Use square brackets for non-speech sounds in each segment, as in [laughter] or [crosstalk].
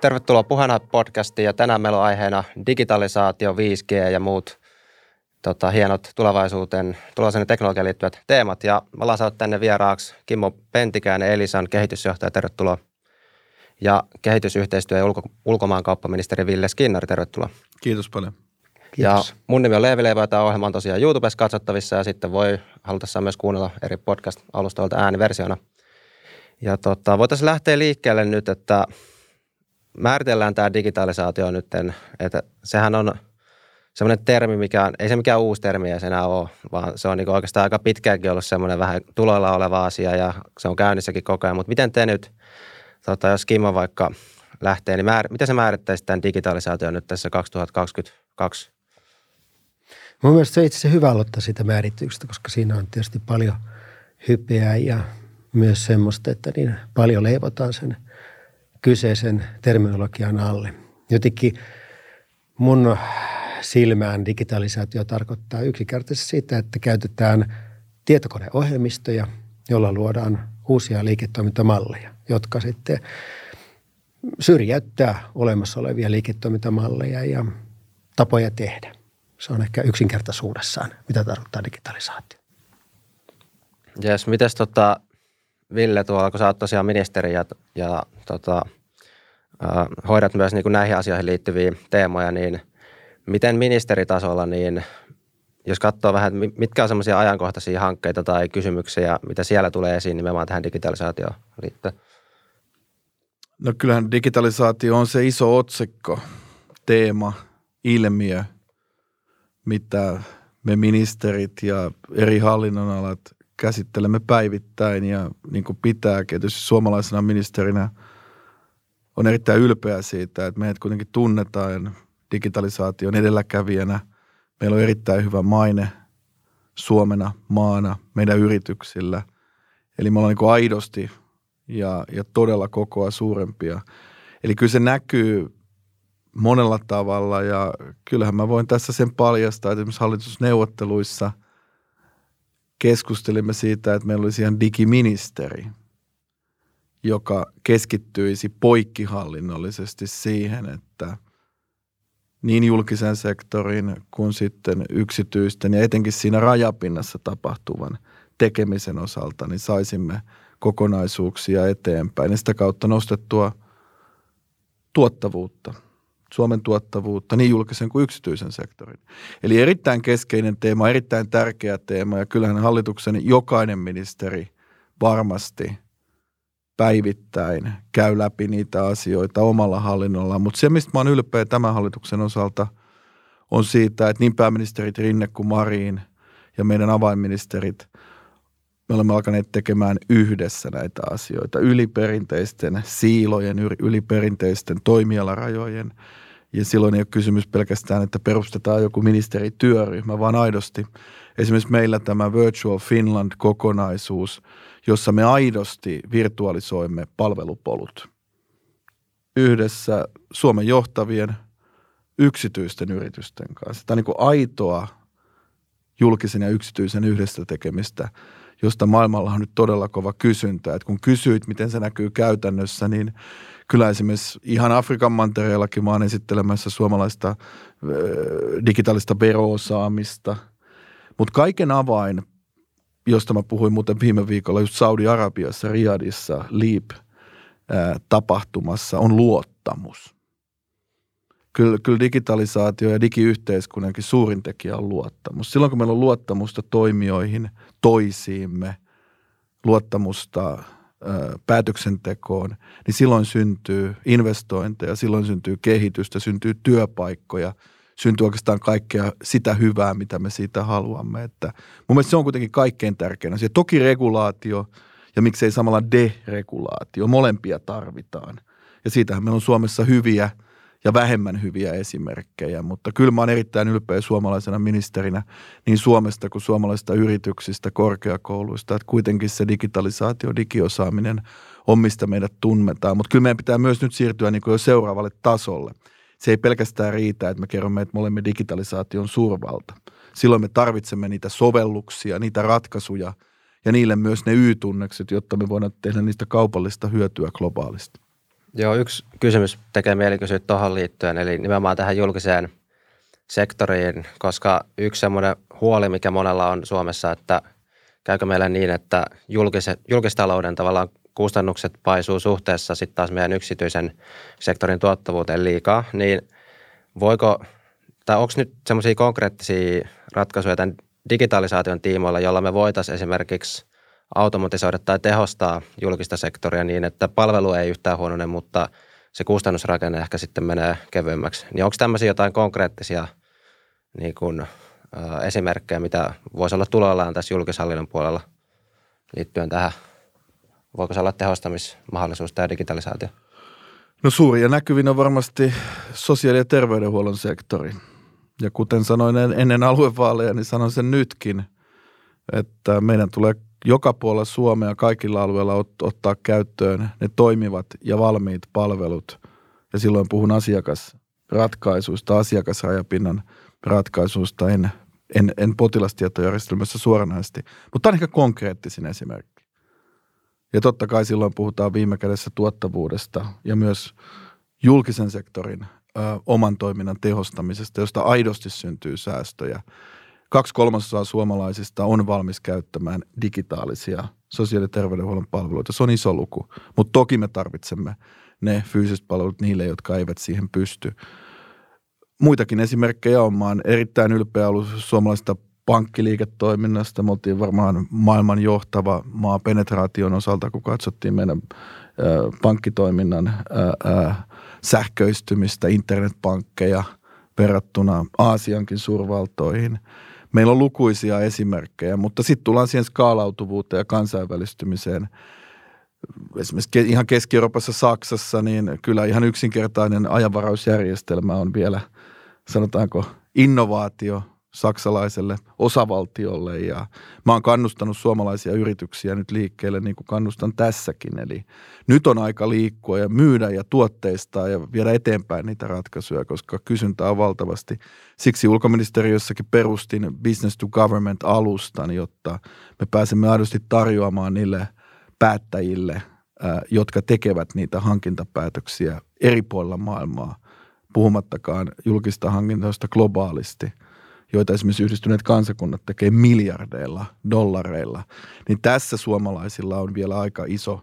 Tervetuloa Puheena podcastiin ja tänään meillä on aiheena digitalisaatio, 5G ja muut tota, hienot tulevaisuuteen, tulevaisuuden teknologiaan liittyvät teemat. Ja me ollaan saanut tänne vieraaksi Kimmo Pentikäinen, Elisan kehitysjohtaja, tervetuloa. Ja kehitysyhteistyö- ja ulko- ulkomaankauppaministeri Ville Skinnari, tervetuloa. Kiitos paljon. Kiitos. Ja mun nimi on Leevi Leivä, tämä ohjelma on tosiaan YouTubessa katsottavissa ja sitten voi halutessaan myös kuunnella eri podcast-alustoilta ääniversiona. Ja tota, voitaisiin lähteä liikkeelle nyt, että määritellään tämä digitalisaatio nyt, että sehän on semmoinen termi, mikä on, ei se mikään uusi termi ei se enää ole, vaan se on niin oikeastaan aika pitkäänkin ollut semmoinen vähän tuloilla oleva asia ja se on käynnissäkin koko ajan. Mutta miten te nyt, tota, jos Kimmo vaikka lähtee, niin määr, miten se määrittäisi tämän digitalisaation nyt tässä 2022? Mun mielestä se on itse asiassa hyvä aloittaa sitä määrityksestä, koska siinä on tietysti paljon hypeää ja myös semmoista, että niin paljon leivotaan sen kyseisen terminologian alle. Jotenkin mun silmään digitalisaatio tarkoittaa yksinkertaisesti sitä, että käytetään tietokoneohjelmistoja, joilla luodaan uusia liiketoimintamalleja, jotka sitten syrjäyttää olemassa olevia liiketoimintamalleja ja tapoja tehdä. Se on ehkä yksinkertaisuudessaan, mitä tarkoittaa digitalisaatio. Jes, mites tota, Ville tuolla, kun sä oot tosiaan ministeri ja, ja tota, äh, hoidat myös niin kuin näihin asioihin liittyviä teemoja, niin miten ministeritasolla, niin jos katsoo vähän, mitkä on semmoisia ajankohtaisia hankkeita tai kysymyksiä, mitä siellä tulee esiin nimenomaan tähän digitalisaatioon liittyen? No kyllähän digitalisaatio on se iso otsikko, teema, ilmiö, mitä me ministerit ja eri hallinnonalat käsittelemme päivittäin ja niin kuin pitää. Tietysti suomalaisena ministerinä on erittäin ylpeä siitä, että meidät kuitenkin tunnetaan digitalisaation edelläkävijänä. Meillä on erittäin hyvä maine Suomena, maana, meidän yrityksillä. Eli me ollaan niin aidosti ja, ja todella kokoa suurempia. Eli kyllä se näkyy monella tavalla ja kyllähän mä voin tässä sen paljastaa, että esimerkiksi hallitusneuvotteluissa keskustelimme siitä, että meillä olisi ihan digiministeri, joka keskittyisi poikkihallinnollisesti siihen, että niin julkisen sektorin kuin sitten yksityisten ja etenkin siinä rajapinnassa tapahtuvan tekemisen osalta, niin saisimme kokonaisuuksia eteenpäin ja sitä kautta nostettua tuottavuutta – Suomen tuottavuutta niin julkisen kuin yksityisen sektorin. Eli erittäin keskeinen teema, erittäin tärkeä teema ja kyllähän hallituksen jokainen ministeri varmasti päivittäin käy läpi niitä asioita omalla hallinnollaan. Mutta se, mistä mä oon ylpeä tämän hallituksen osalta, on siitä, että niin pääministerit Rinne kuin Marin ja meidän avainministerit, me olemme alkaneet tekemään yhdessä näitä asioita. Yli perinteisten siilojen, yli perinteisten toimialarajojen – ja silloin ei ole kysymys pelkästään, että perustetaan joku ministerityöryhmä, vaan aidosti esimerkiksi meillä tämä Virtual Finland-kokonaisuus, jossa me aidosti virtualisoimme palvelupolut. Yhdessä Suomen johtavien yksityisten yritysten kanssa. Tämä on niin aitoa julkisen ja yksityisen yhdessä tekemistä, josta maailmalla on nyt todella kova kysyntä. Et kun kysyit, miten se näkyy käytännössä, niin kyllä esimerkiksi ihan Afrikan mantereellakin mä oon esittelemässä suomalaista digitaalista veroosaamista. Mutta kaiken avain, josta mä puhuin muuten viime viikolla just Saudi-Arabiassa, Riyadissa, Leap-tapahtumassa, on luottamus. Kyllä, kyllä digitalisaatio ja digiyhteiskunnankin suurin tekijä on luottamus. Silloin kun meillä on luottamusta toimijoihin, toisiimme, luottamusta – päätöksentekoon, niin silloin syntyy investointeja, silloin syntyy kehitystä, syntyy työpaikkoja, syntyy oikeastaan kaikkea sitä hyvää, mitä me siitä haluamme. Että mun mielestä se on kuitenkin kaikkein tärkein asia. Toki regulaatio ja miksei samalla deregulaatio, molempia tarvitaan. Ja siitähän meillä on Suomessa hyviä – ja vähemmän hyviä esimerkkejä, mutta kyllä mä olen erittäin ylpeä suomalaisena ministerinä niin Suomesta kuin suomalaisista yrityksistä, korkeakouluista, että kuitenkin se digitalisaatio, digiosaaminen on mistä meidät tunnetaan, mutta kyllä meidän pitää myös nyt siirtyä niin kuin jo seuraavalle tasolle. Se ei pelkästään riitä, että me kerromme, että me olemme digitalisaation suurvalta. Silloin me tarvitsemme niitä sovelluksia, niitä ratkaisuja ja niille myös ne Y-tunnekset, jotta me voidaan tehdä niistä kaupallista hyötyä globaalisti. Joo, yksi kysymys tekee mieli kysyä tuohon liittyen, eli nimenomaan tähän julkiseen sektoriin, koska yksi semmoinen huoli, mikä monella on Suomessa, että käykö meillä niin, että julkise, julkistalouden tavallaan kustannukset paisuu suhteessa sitten taas meidän yksityisen sektorin tuottavuuteen liikaa, niin voiko, tai onko nyt semmoisia konkreettisia ratkaisuja tämän digitalisaation tiimoilla, jolla me voitaisiin esimerkiksi automatisoida tai tehostaa julkista sektoria niin, että palvelu ei yhtään huonone, mutta se kustannusrakenne ehkä sitten menee kevyemmäksi. Niin onko tämmöisiä jotain konkreettisia niin kuin, ä, esimerkkejä, mitä voisi olla tuloillaan tässä julkishallinnon puolella liittyen tähän? Voiko se olla tehostamismahdollisuus tämä digitalisaatio? No suuri ja näkyvin on varmasti sosiaali- ja terveydenhuollon sektori. Ja kuten sanoin ennen aluevaaleja, niin sanon sen nytkin, että meidän tulee joka puolella Suomea kaikilla alueilla ot- ottaa käyttöön ne toimivat ja valmiit palvelut. Ja silloin puhun asiakasratkaisuista, asiakasrajapinnan ratkaisuista, en, en, en potilastietojärjestelmässä suoranaisesti. Mutta tämä on ehkä konkreettisin esimerkki. Ja totta kai silloin puhutaan viime kädessä tuottavuudesta ja myös julkisen sektorin ö, oman toiminnan tehostamisesta, josta aidosti syntyy säästöjä. Kaksi kolmasosaa suomalaisista on valmis käyttämään digitaalisia sosiaali- ja terveydenhuollon palveluita. Se on iso luku, mutta toki me tarvitsemme ne fyysiset palvelut niille, jotka eivät siihen pysty. Muitakin esimerkkejä on. Mä oon erittäin ylpeä ollut suomalaisesta pankkiliiketoiminnasta. Me oltiin varmaan maailman johtava maa penetraation osalta, kun katsottiin meidän pankkitoiminnan sähköistymistä, internetpankkeja verrattuna Aasiankin suurvaltoihin. Meillä on lukuisia esimerkkejä, mutta sitten tullaan siihen skaalautuvuuteen ja kansainvälistymiseen. Esimerkiksi ihan Keski-Euroopassa, Saksassa, niin kyllä ihan yksinkertainen ajanvarausjärjestelmä on vielä, sanotaanko, innovaatio saksalaiselle osavaltiolle ja mä oon kannustanut suomalaisia yrityksiä nyt liikkeelle niin kuin kannustan tässäkin. Eli nyt on aika liikkua ja myydä ja tuotteistaa ja viedä eteenpäin niitä ratkaisuja, koska kysyntää on valtavasti. Siksi ulkoministeriössäkin perustin Business to Government alustan, jotta me pääsemme aidosti tarjoamaan niille päättäjille, jotka tekevät niitä hankintapäätöksiä eri puolilla maailmaa, puhumattakaan julkista hankintoista globaalisti – joita esimerkiksi yhdistyneet kansakunnat tekee miljardeilla dollareilla, niin tässä suomalaisilla on vielä aika iso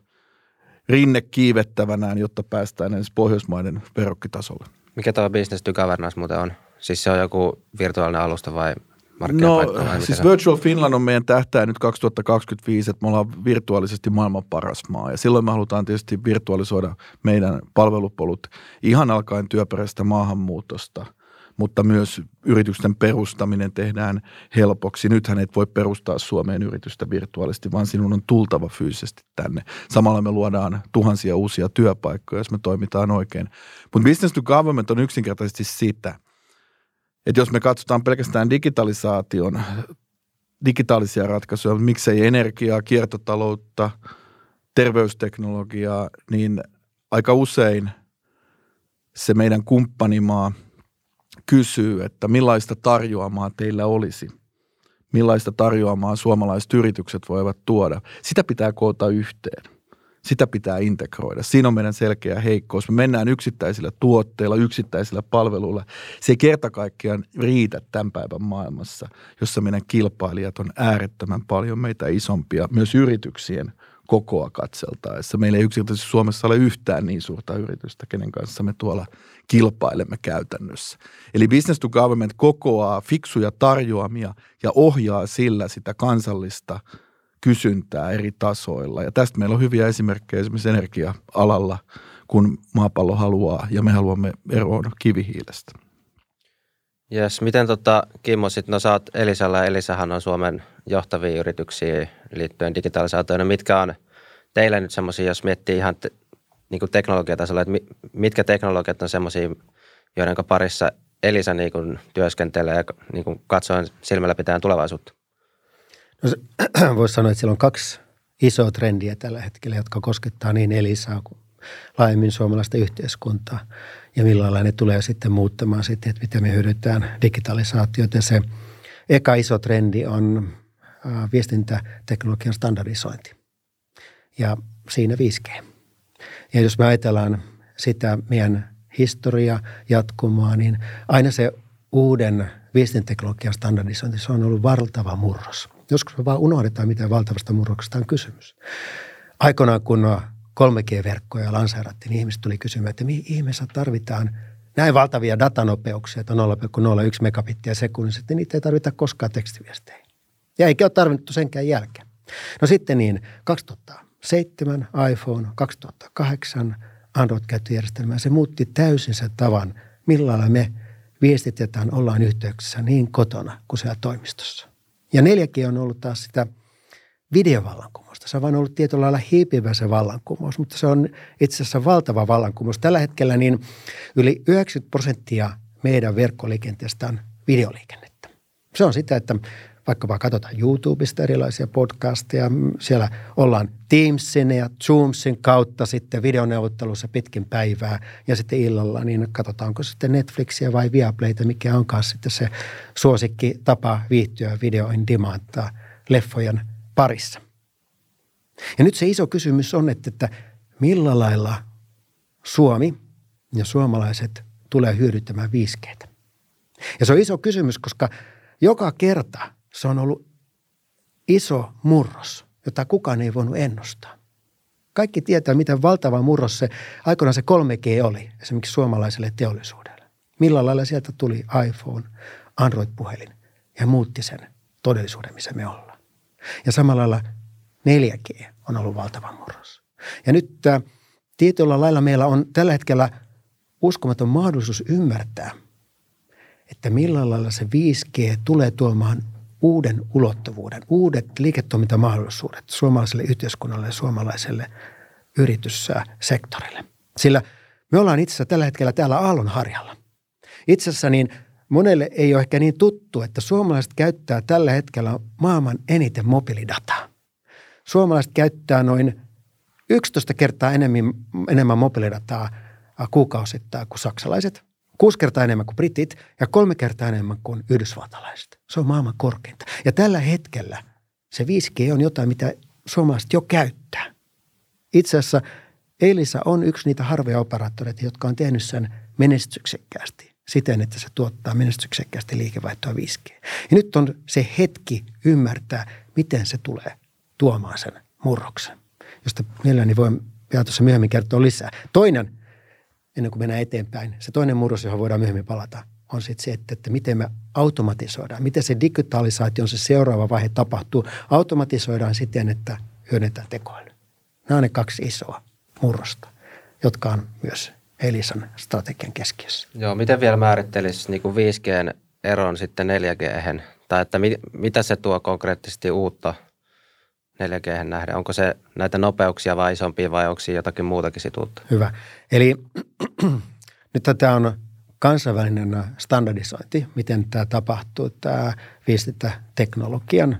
rinne kiivettävänään, jotta päästään ensin Pohjoismaiden verokkitasolle. Mikä tuo business to governance muuten on? Siis se on joku virtuaalinen alusta vai No siis Virtual Finland on meidän tähtää nyt 2025, että me ollaan virtuaalisesti maailman paras maa. Ja silloin me halutaan tietysti virtualisoida meidän palvelupolut ihan alkaen työperäisestä maahanmuutosta – mutta myös yritysten perustaminen tehdään helpoksi. Nythän et voi perustaa Suomeen yritystä virtuaalisesti, vaan sinun on tultava fyysisesti tänne. Samalla me luodaan tuhansia uusia työpaikkoja, jos me toimitaan oikein. Mutta business to government on yksinkertaisesti sitä, että jos me katsotaan pelkästään digitalisaation, digitaalisia ratkaisuja, miksei energiaa, kiertotaloutta, terveysteknologiaa, niin aika usein se meidän kumppanimaa – kysyy, että millaista tarjoamaa teillä olisi, millaista tarjoamaa suomalaiset yritykset voivat tuoda. Sitä pitää koota yhteen. Sitä pitää integroida. Siinä on meidän selkeä heikkous. Me mennään yksittäisillä tuotteilla, yksittäisillä palveluilla. Se ei kerta kaikkiaan riitä tämän päivän maailmassa, jossa meidän kilpailijat on äärettömän paljon meitä isompia, myös yrityksien kokoa katseltaessa. Meillä ei yksinkertaisesti Suomessa ole yhtään niin suurta yritystä, kenen kanssa me tuolla kilpailemme käytännössä. Eli business to government kokoaa fiksuja tarjoamia ja ohjaa sillä sitä kansallista kysyntää eri tasoilla. Ja tästä meillä on hyviä esimerkkejä esimerkiksi energia-alalla, kun maapallo haluaa ja me haluamme eroon kivihiilestä. Jes, miten tota, Kimmo, sit, no sä oot Elisalla, Elisahan on Suomen johtavia yrityksiä liittyen digitalisaatioon. No mitkä on teille nyt semmoisia, jos miettii ihan te, niin kuin teknologiatasolla, että mitkä teknologiat on semmoisia, joiden parissa Elisa niin kuin työskentelee ja niin kuin katsoen silmällä pitää tulevaisuutta? No [clears throat] voisi sanoa, että siellä on kaksi isoa trendiä tällä hetkellä, jotka koskettaa niin Elisaa kuin laajemmin suomalaista yhteiskuntaa ja millä lailla ne tulee sitten muuttamaan sitten, että miten me hyödytään digitalisaatiota. Se eka iso trendi on viestintäteknologian standardisointi ja siinä 5G. Ja jos me ajatellaan sitä meidän historia jatkumaa, niin aina se uuden viestinteknologian standardisointi, se on ollut valtava murros. Joskus me vaan unohdetaan, mitä valtavasta murroksesta on kysymys. Aikoinaan, kun 3G-verkkoja lanseerattiin, niin ihmiset tuli kysymään, että mihin ihmeessä tarvitaan näin valtavia datanopeuksia, että on 0,01 megabittiä sekunnissa, että niitä ei tarvita koskaan tekstiviesteihin. Ja eikä ole tarvinnut senkään jälkeen. No sitten niin, 2007 iPhone, 2008 Android-käyttöjärjestelmä, se muutti täysin sen tavan, millä me viestitetään, ollaan yhteyksissä niin kotona kuin siellä toimistossa. Ja 4G on ollut taas sitä videovallankumousta. Se on vain ollut tietyllä lailla hiipivä se vallankumous, mutta se on itse asiassa valtava vallankumous. Tällä hetkellä niin yli 90 prosenttia meidän verkkoliikenteestä on videoliikennettä. Se on sitä, että vaikkapa katsotaan YouTubesta erilaisia podcasteja. Siellä ollaan Teamsin ja Zoomsin kautta sitten videoneuvottelussa pitkin päivää ja sitten illalla niin katsotaanko sitten Netflixiä vai Viaplayta, mikä onkaan sitten se suosikki tapa viihtyä video in demand leffojen parissa. Ja nyt se iso kysymys on, että, että millä lailla Suomi ja suomalaiset tulee hyödyttämään 5G. Ja se on iso kysymys, koska joka kerta – se on ollut iso murros, jota kukaan ei voinut ennustaa. Kaikki tietää, miten valtava murros se aikoinaan se 3G oli esimerkiksi suomalaiselle teollisuudelle. Millä lailla sieltä tuli iPhone, Android-puhelin ja muutti sen todellisuuden, missä me ollaan. Ja samalla lailla 4G on ollut valtava murros. Ja nyt äh, tietyllä lailla meillä on tällä hetkellä uskomaton mahdollisuus ymmärtää, että millä lailla se 5G tulee tuomaan uuden ulottuvuuden, uudet liiketoimintamahdollisuudet suomalaiselle yhteiskunnalle ja suomalaiselle yrityssektorille. Sillä me ollaan itse asiassa tällä hetkellä täällä Aallonharjalla. Itse asiassa niin monelle ei ole ehkä niin tuttu, että suomalaiset käyttää tällä hetkellä maailman eniten mobiilidataa. Suomalaiset käyttää noin 11 kertaa enemmän, enemmän mobiilidataa kuukausittain kuin saksalaiset kuusi kertaa enemmän kuin britit ja kolme kertaa enemmän kuin yhdysvaltalaiset. Se on maailman korkeinta. Ja tällä hetkellä se 5G on jotain, mitä suomalaiset jo käyttää. Itse asiassa Elisa on yksi niitä harvoja operaattoreita, jotka on tehnyt sen menestyksekkäästi siten, että se tuottaa menestyksekkäästi liikevaihtoa 5G. Ja nyt on se hetki ymmärtää, miten se tulee tuomaan sen murroksen, josta mielelläni voin vielä tuossa myöhemmin kertoa lisää. Toinen ennen kuin mennään eteenpäin. Se toinen murros, johon voidaan myöhemmin palata, on sitten se, että, että miten me automatisoidaan. Miten se digitalisaation se seuraava vaihe tapahtuu. Automatisoidaan siten, että hyödynnetään tekoäly. Nämä on ne kaksi isoa murrosta, jotka on myös Elisan strategian keskiössä. Joo, miten vielä määrittelisi niin 5G eron sitten 4G? Tai että mit, mitä se tuo konkreettisesti uutta 4G nähden? Onko se näitä nopeuksia vai isompia vai onko jotakin muutakin situutta? Hyvä. Eli [clears throat] nyt tämä on kansainvälinen standardisointi, miten tämä tapahtuu, tämä viestintäteknologian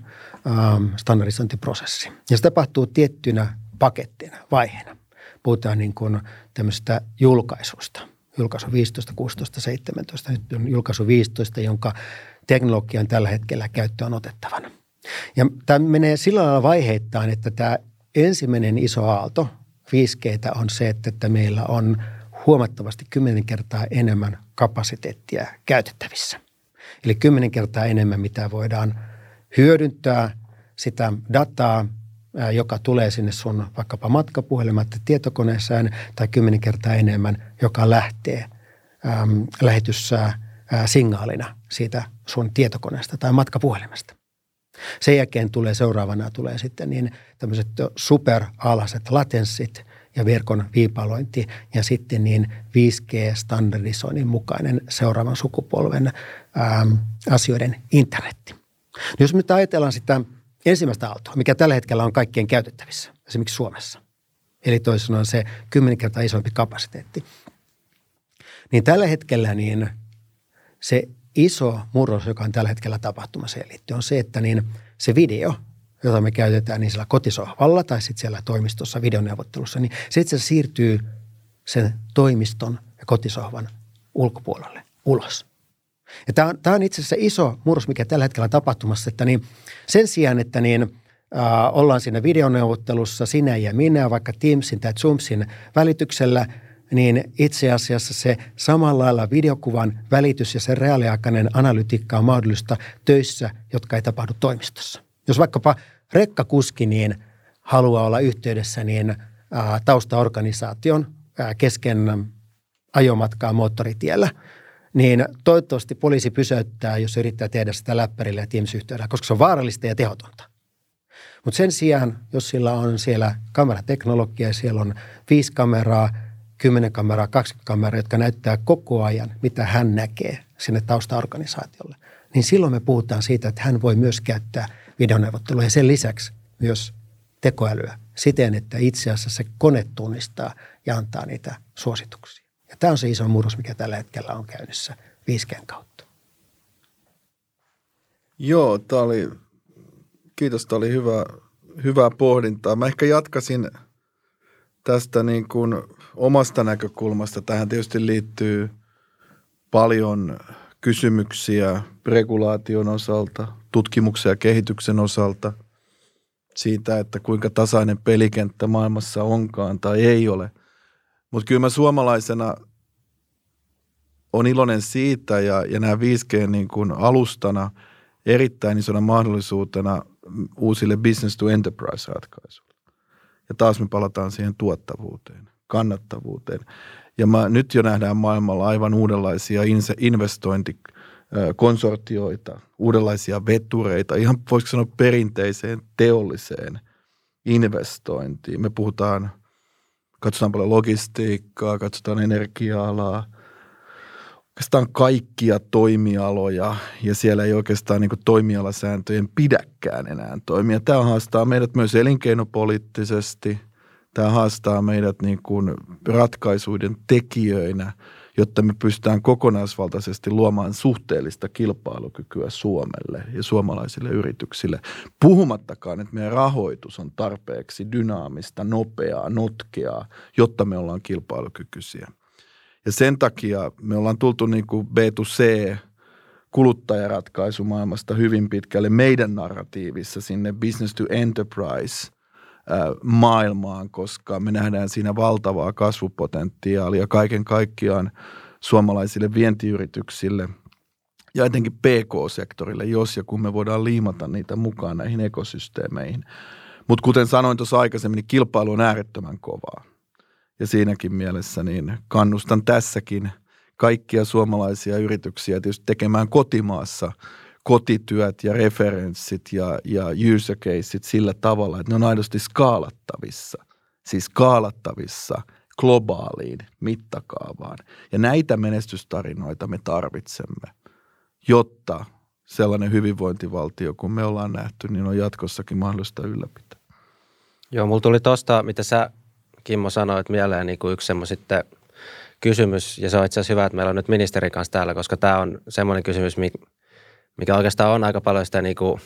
ähm, standardisointiprosessi. Ja se tapahtuu tiettynä pakettina, vaiheena. Puhutaan niin kuin tämmöistä julkaisusta. Julkaisu 15, 16, 17. Nyt on julkaisu 15, jonka teknologia on tällä hetkellä käyttöön otettavana. Ja tämä menee sillä lailla vaiheittain, että tämä ensimmäinen iso aalto 5G on se, että meillä on huomattavasti kymmenen kertaa enemmän kapasiteettia käytettävissä. Eli kymmenen kertaa enemmän, mitä voidaan hyödyntää sitä dataa, joka tulee sinne sun vaikkapa matkapuhelimatta tietokoneessaan tai kymmenen kertaa enemmän, joka lähtee äm, lähetyssä signaalina siitä sun tietokoneesta tai matkapuhelimesta. Sen jälkeen tulee seuraavana tulee sitten niin tämmöiset superalaset latenssit ja verkon viipalointi ja sitten niin 5G-standardisoinnin mukainen seuraavan sukupolven ähm, asioiden internetti. No jos nyt ajatellaan sitä ensimmäistä aaltoa, mikä tällä hetkellä on kaikkien käytettävissä, esimerkiksi Suomessa, eli toisin sanoen se kymmenen kertaa isompi kapasiteetti, niin tällä hetkellä niin se iso murros, joka on tällä hetkellä tapahtumassa liittyy, on se, että niin se video, jota me käytetään niin siellä kotisohvalla tai sitten siellä toimistossa videoneuvottelussa, niin se itse siirtyy sen toimiston ja kotisohvan ulkopuolelle ulos. Ja tämä on, tämä on itse asiassa iso murros, mikä tällä hetkellä on tapahtumassa, että niin sen sijaan, että niin ollaan siinä videoneuvottelussa sinä ja minä, vaikka Teamsin tai Zoomsin välityksellä, niin itse asiassa se samalla lailla videokuvan välitys ja se reaaliaikainen analytiikka on mahdollista töissä, jotka ei tapahdu toimistossa. Jos vaikkapa rekkakuski niin haluaa olla yhteydessä niin taustaorganisaation kesken ajomatkaa moottoritiellä, niin toivottavasti poliisi pysäyttää, jos yrittää tehdä sitä läppärillä ja Teams-yhteydellä, koska se on vaarallista ja tehotonta. Mutta sen sijaan, jos sillä on siellä kamerateknologia, siellä on viisi kameraa, kymmenen kameraa, 20 kameraa, jotka näyttää koko ajan, mitä hän näkee sinne taustaorganisaatiolle, niin silloin me puhutaan siitä, että hän voi myös käyttää videoneuvottelua ja sen lisäksi myös tekoälyä siten, että itse asiassa se kone tunnistaa ja antaa niitä suosituksia. Ja tämä on se iso murros, mikä tällä hetkellä on käynnissä 5 kautta. Joo, tämä oli, kiitos, tämä oli hyvä, hyvää pohdintaa. Mä ehkä jatkasin tästä niin kuin omasta näkökulmasta. Tähän tietysti liittyy paljon kysymyksiä regulaation osalta, tutkimuksen ja kehityksen osalta, siitä, että kuinka tasainen pelikenttä maailmassa onkaan tai ei ole. Mutta kyllä mä suomalaisena on iloinen siitä ja, ja nämä 5G niin kuin alustana erittäin isona mahdollisuutena uusille business to enterprise ratkaisuille. Ja taas me palataan siihen tuottavuuteen, kannattavuuteen. Ja mä, nyt jo nähdään maailmalla aivan uudenlaisia investointikonsortioita, uudenlaisia vetureita, ihan voisiko sanoa perinteiseen teolliseen investointiin. Me puhutaan, katsotaan paljon logistiikkaa, katsotaan energia-alaa, oikeastaan kaikkia toimialoja ja siellä ei oikeastaan niin toimialasääntöjen pidäkään enää toimia. Tämä haastaa meidät myös elinkeinopoliittisesti – Tämä haastaa meidät niin kuin ratkaisuiden tekijöinä, jotta me pystytään kokonaisvaltaisesti luomaan suhteellista kilpailukykyä Suomelle ja suomalaisille yrityksille. Puhumattakaan, että meidän rahoitus on tarpeeksi dynaamista, nopeaa, notkeaa, jotta me ollaan kilpailukykyisiä. Ja sen takia me ollaan tultu niin kuin B2C kuluttajaratkaisumaailmasta hyvin pitkälle meidän narratiivissa sinne business to enterprise – maailmaan, koska me nähdään siinä valtavaa kasvupotentiaalia kaiken kaikkiaan suomalaisille vientiyrityksille ja etenkin PK-sektorille, jos ja kun me voidaan liimata niitä mukaan näihin ekosysteemeihin. Mutta kuten sanoin tuossa aikaisemmin, niin kilpailu on äärettömän kovaa. Ja siinäkin mielessä niin kannustan tässäkin kaikkia suomalaisia yrityksiä tietysti tekemään kotimaassa – kotityöt ja referenssit ja, ja user caseit sillä tavalla, että ne on aidosti skaalattavissa. Siis skaalattavissa globaaliin mittakaavaan. Ja näitä menestystarinoita me tarvitsemme, jotta sellainen hyvinvointivaltio, kun me ollaan nähty, niin on jatkossakin mahdollista ylläpitää. Joo, mulla tuli tuosta, mitä sä Kimmo sanoit mieleen, niin kuin yksi sitten kysymys, ja se on itse asiassa hyvä, että meillä on nyt ministerin kanssa täällä, koska tämä on semmoinen kysymys, mikä oikeastaan on aika paljon sitä niin kuin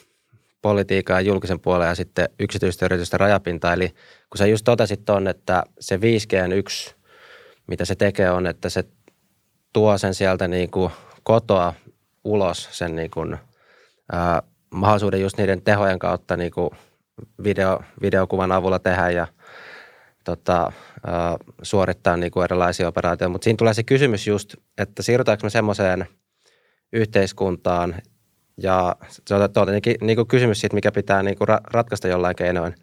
politiikkaa julkisen puolen ja sitten yksityisten yritysten rajapinta. Eli kun sä just totesit on, että se 5G yksi, mitä se tekee on, että se tuo sen sieltä niin kuin kotoa ulos sen niin kuin, ää, mahdollisuuden just niiden tehojen kautta niin kuin video, videokuvan avulla tehdä ja tota, suorittaa niin kuin erilaisia operaatioita. Mutta siinä tulee se kysymys just, että siirrytäänkö me semmoiseen yhteiskuntaan, ja se on tietenkin niin kuin kysymys siitä, mikä pitää niin kuin ratkaista jollain keinoin,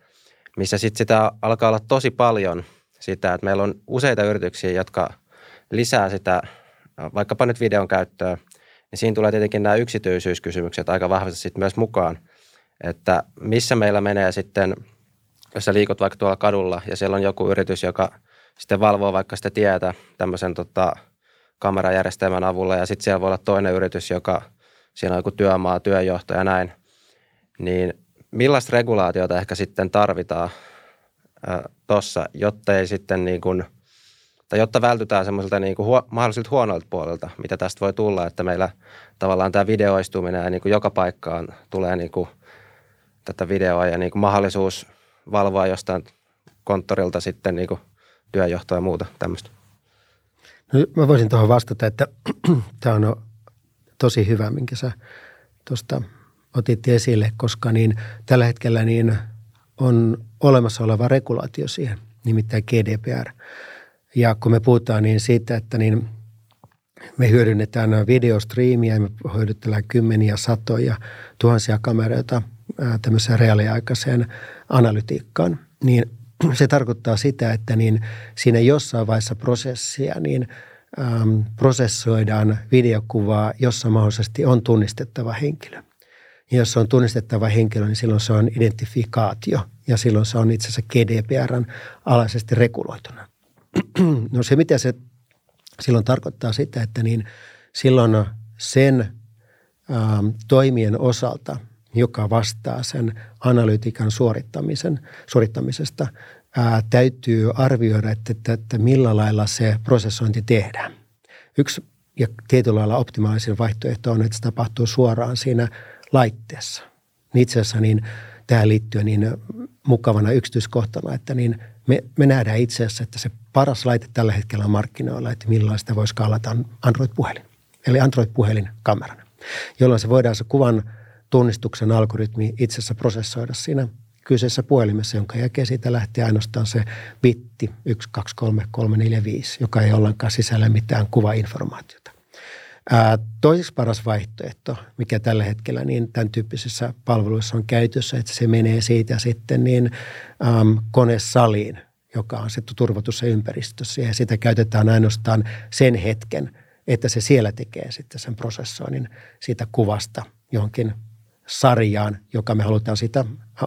missä sitten sitä alkaa olla tosi paljon sitä, että meillä on useita yrityksiä, jotka lisää sitä, vaikkapa nyt videon käyttöä, niin siinä tulee tietenkin nämä yksityisyyskysymykset aika vahvasti sitten myös mukaan, että missä meillä menee sitten, jos sä liikut vaikka tuolla kadulla ja siellä on joku yritys, joka sitten valvoo vaikka sitä tietä tämmöisen tota, kamerajärjestelmän avulla ja sitten siellä voi olla toinen yritys, joka – siinä on joku työmaa, työjohto ja näin, niin millaista regulaatiota ehkä sitten tarvitaan tuossa, jotta ei sitten niin kuin, tai jotta vältytään semmoiselta niin kuin huo, mahdollisilta huonoilta puolilta, mitä tästä voi tulla, että meillä tavallaan tämä videoistuminen ja niin kuin joka paikkaan tulee niin kuin tätä videoa ja niin kuin mahdollisuus valvoa jostain konttorilta sitten niin kuin työjohtoa ja muuta tämmöistä. No, mä voisin tuohon vastata, että [clears throat] tämä on tosi hyvä, minkä sä tuosta otit esille, koska niin tällä hetkellä niin on olemassa oleva regulaatio siihen, nimittäin GDPR. Ja kun me puhutaan niin siitä, että niin me hyödynnetään videostriimiä ja me hyödytellään kymmeniä, satoja, tuhansia kameroita tämmöiseen reaaliaikaiseen analytiikkaan, niin [clears throat] se tarkoittaa sitä, että niin siinä jossain vaiheessa prosessia niin äm, prosessoidaan videokuvaa, jossa mahdollisesti on tunnistettava henkilö. Ja jos on tunnistettava henkilö, niin silloin se on identifikaatio ja silloin se on itse asiassa GDPRn alaisesti reguloituna. [clears throat] No se, mitä se silloin tarkoittaa sitä, että niin silloin sen ähm, toimien osalta, joka vastaa sen analytiikan suorittamisen, suorittamisesta, ää, täytyy arvioida, että, että, että millä lailla se prosessointi tehdään. Yksi ja tietyllä lailla optimaalisin vaihtoehto on, että se tapahtuu suoraan siinä laitteessa. Itse asiassa niin tähän liittyy niin mukavana yksityiskohtana, että niin me, me nähdään itse asiassa, että se paras laite tällä hetkellä on markkinoilla, että millaista voi skaalata Android-puhelin. Eli Android-puhelin kamerana, jolloin se voidaan se kuvan tunnistuksen algoritmi itse asiassa prosessoida siinä kyseessä puhelimessa, jonka jälkeen siitä lähtee ainoastaan se bitti 1, 2, 3, 3, 4, 5, joka ei ollenkaan sisällä mitään kuvainformaatiota. Toiseksi paras vaihtoehto, mikä tällä hetkellä niin tämän tyyppisissä palveluissa on käytössä, että se menee siitä sitten niin äm, konesaliin, joka on sitten turvatussa ympäristössä ja sitä käytetään ainoastaan sen hetken, että se siellä tekee sitten sen prosessoinnin siitä kuvasta johonkin sarjaan, joka me halutaan sitä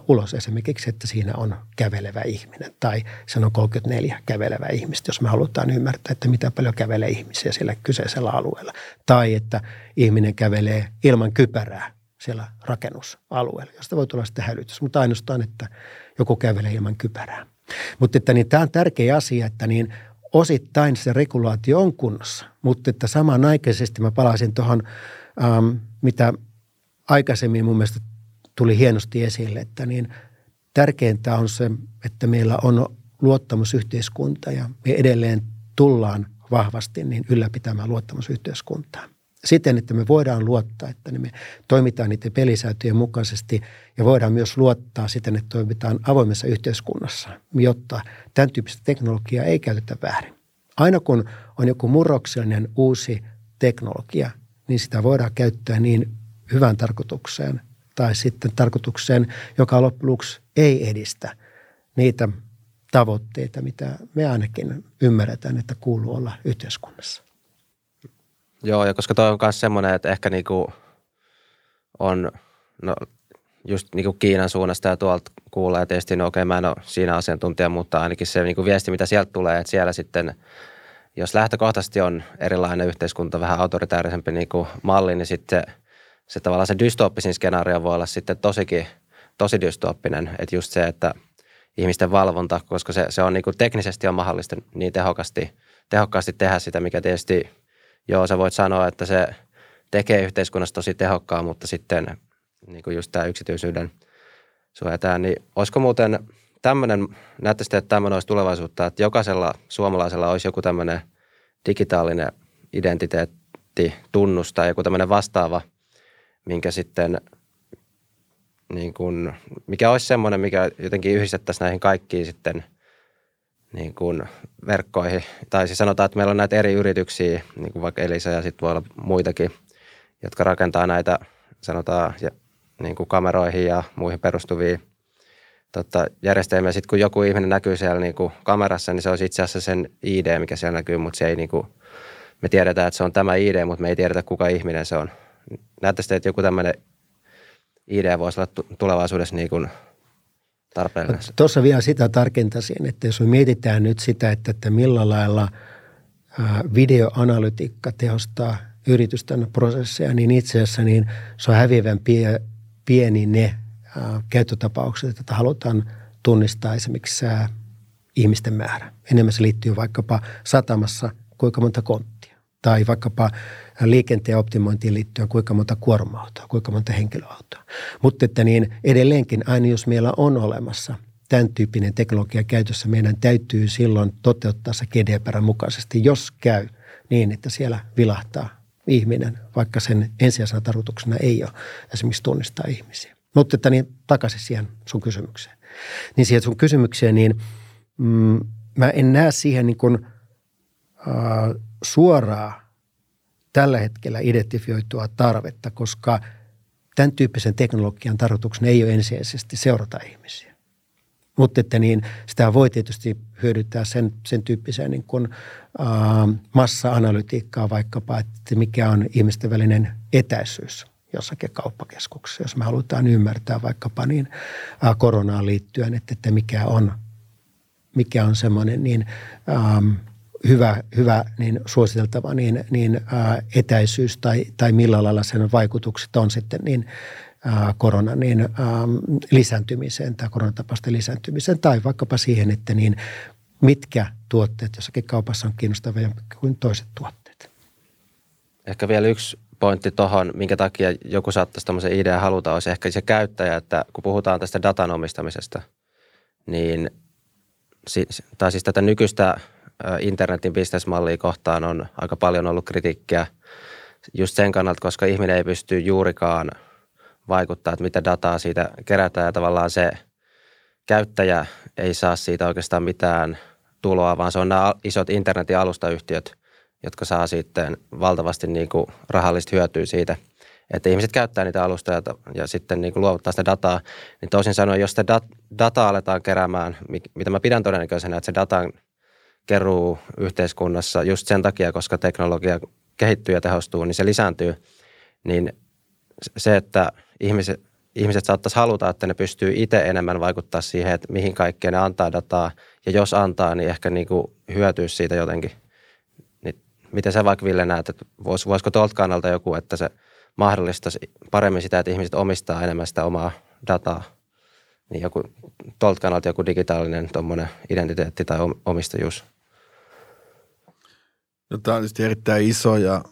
ulos. Esimerkiksi, että siinä on kävelevä ihminen tai se on 34 kävelevä ihmistä, jos me halutaan ymmärtää, että mitä paljon kävelee ihmisiä siellä kyseisellä alueella. Tai että ihminen kävelee ilman kypärää siellä rakennusalueella, josta voi tulla sitten hälytys, mutta ainoastaan, että joku kävelee ilman kypärää. Mutta että niin, tämä on tärkeä asia, että niin osittain se regulaatio on kunnossa, mutta että samanaikaisesti mä palasin tuohon, ähm, mitä aikaisemmin mun mielestä tuli hienosti esille, että niin tärkeintä on se, että meillä on luottamusyhteiskunta ja me edelleen tullaan vahvasti niin ylläpitämään luottamusyhteiskuntaa. Siten, että me voidaan luottaa, että me toimitaan niiden pelisäätöjen mukaisesti ja voidaan myös luottaa siten, että toimitaan avoimessa yhteiskunnassa, jotta tämän tyyppistä teknologiaa ei käytetä väärin. Aina kun on joku murroksellinen uusi teknologia, niin sitä voidaan käyttää niin hyvään tarkoitukseen tai sitten tarkoitukseen, joka loppujen lopuksi ei edistä niitä tavoitteita, mitä me ainakin ymmärretään, että kuuluu olla yhteiskunnassa. Joo, ja koska toi on myös semmoinen, että ehkä niinku on, no just niinku Kiinan suunnasta ja tuolta kuulee tietysti, no okei, mä en ole siinä asiantuntija, mutta ainakin se niinku viesti, mitä sieltä tulee, että siellä sitten, jos lähtökohtaisesti on erilainen yhteiskunta, vähän autoritäärisempi niinku malli, niin sitten – se tavallaan se dystooppisin skenaario voi olla sitten tosikin tosi dystooppinen. Että just se, että ihmisten valvonta, koska se, se on niin kuin teknisesti on mahdollista niin tehokkaasti, tehokkaasti tehdä sitä, mikä tietysti, joo, sä voit sanoa, että se tekee yhteiskunnasta tosi tehokkaan, mutta sitten niin kuin just tämä yksityisyyden suojataan, niin olisiko muuten tämmöinen, näyttäisi, että tämmöinen olisi tulevaisuutta, että jokaisella suomalaisella olisi joku tämmöinen digitaalinen identiteetti, tunnus tai joku tämmöinen vastaava – minkä sitten, niin kuin, mikä olisi semmoinen, mikä jotenkin yhdistettäisiin näihin kaikkiin sitten niin kuin verkkoihin. Tai siis sanotaan, että meillä on näitä eri yrityksiä, niin kuin vaikka Elisa ja sitten voi olla muitakin, jotka rakentaa näitä, sanotaan, niin kuin kameroihin ja muihin perustuvia tota, järjestelmiä. Sitten kun joku ihminen näkyy siellä niin kuin kamerassa, niin se olisi itse asiassa sen ID, mikä siellä näkyy, mutta se ei niin kuin, me tiedetään, että se on tämä ID, mutta me ei tiedetä, kuka ihminen se on näyttäisi, että joku tämmöinen idea voisi olla tulevaisuudessa niin kuin tarpeellinen. Tuossa vielä sitä tarkentaisin, että jos me mietitään nyt sitä, että, että millä lailla videoanalytiikka tehostaa yritysten prosesseja, niin itse asiassa niin se on häviävän pie, pieni ne käyttötapaukset, että halutaan tunnistaa esimerkiksi ihmisten määrä. Enemmän se liittyy vaikkapa satamassa, kuinka monta konttia. Tai vaikkapa liikenteen optimointiin liittyen kuinka monta kuorma-autoa, kuinka monta henkilöautoa. Mutta että niin edelleenkin aina jos meillä on olemassa tämän tyyppinen teknologia käytössä, meidän täytyy silloin toteuttaa se GDPR mukaisesti, jos käy niin, että siellä vilahtaa ihminen, vaikka sen ensisijaisena tarkoituksena ei ole esimerkiksi tunnistaa ihmisiä. Mutta että niin takaisin siihen sun kysymykseen. Niin siihen sun kysymykseen, niin mm, mä en näe siihen niin kuin suoraa tällä hetkellä identifioitua tarvetta, koska tämän tyyppisen teknologian tarkoituksena ei ole ensisijaisesti seurata ihmisiä. Mutta että niin, sitä voi tietysti hyödyttää sen, sen tyyppiseen niin kuin, äh, massa-analytiikkaa vaikkapa, että mikä on ihmisten välinen etäisyys jossakin kauppakeskuksessa, jos me halutaan ymmärtää vaikkapa niin äh, koronaan liittyen, että, että mikä on, mikä on semmoinen niin hyvä, hyvä niin suositeltava niin, niin äh, etäisyys tai, tai millä lailla sen vaikutukset on sitten niin äh, koronan niin, äh, lisääntymiseen tai koronatapausten lisääntymiseen tai vaikkapa siihen, että niin mitkä tuotteet jossakin kaupassa on kiinnostavia kuin toiset tuotteet. Ehkä vielä yksi pointti tuohon, minkä takia joku saattaisi tämmöisen idean haluta, olisi ehkä se käyttäjä, että kun puhutaan tästä datan omistamisesta, niin tai siis tätä nykyistä internetin bisnesmallia kohtaan on aika paljon ollut kritiikkiä just sen kannalta, koska ihminen ei pysty juurikaan vaikuttaa, että mitä dataa siitä kerätään ja tavallaan se käyttäjä ei saa siitä oikeastaan mitään tuloa, vaan se on nämä isot internetin alustayhtiöt, jotka saa sitten valtavasti niin kuin rahallista hyötyä siitä, että ihmiset käyttää niitä alustoja ja sitten niin kuin luovuttaa sitä dataa. Niin toisin sanoen, jos sitä dat- dataa aletaan keräämään, mitä mä pidän todennäköisenä, että se datan keruu yhteiskunnassa just sen takia, koska teknologia kehittyy ja tehostuu, niin se lisääntyy. Niin se, että ihmiset, ihmiset saattaisi haluta, että ne pystyy itse enemmän vaikuttaa siihen, että mihin kaikkeen ne antaa dataa. Ja jos antaa, niin ehkä niin kuin hyötyy siitä jotenkin. Niin miten sä vaikka Ville näet, että vois, voisiko tuolta kannalta joku, että se mahdollistaisi paremmin sitä, että ihmiset omistaa enemmän sitä omaa dataa? Niin joku, tuolta kannalta joku digitaalinen identiteetti tai omistajuus. No, tämä on erittäin iso ja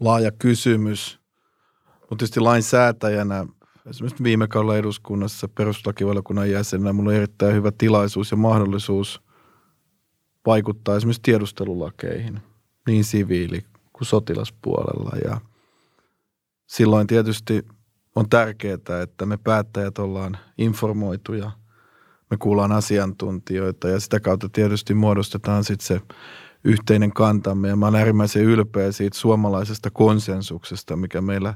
laaja kysymys, mutta tietysti lainsäätäjänä, esimerkiksi viime kaudella eduskunnassa perustuslakivaliokunnan jäsenenä, minulla on erittäin hyvä tilaisuus ja mahdollisuus vaikuttaa esimerkiksi tiedustelulakeihin, niin siviili- kuin sotilaspuolella. Ja silloin tietysti on tärkeää, että me päättäjät ollaan informoituja, me kuullaan asiantuntijoita ja sitä kautta tietysti muodostetaan sitten se yhteinen kantamme. Ja mä olen äärimmäisen ylpeä siitä suomalaisesta konsensuksesta, mikä meillä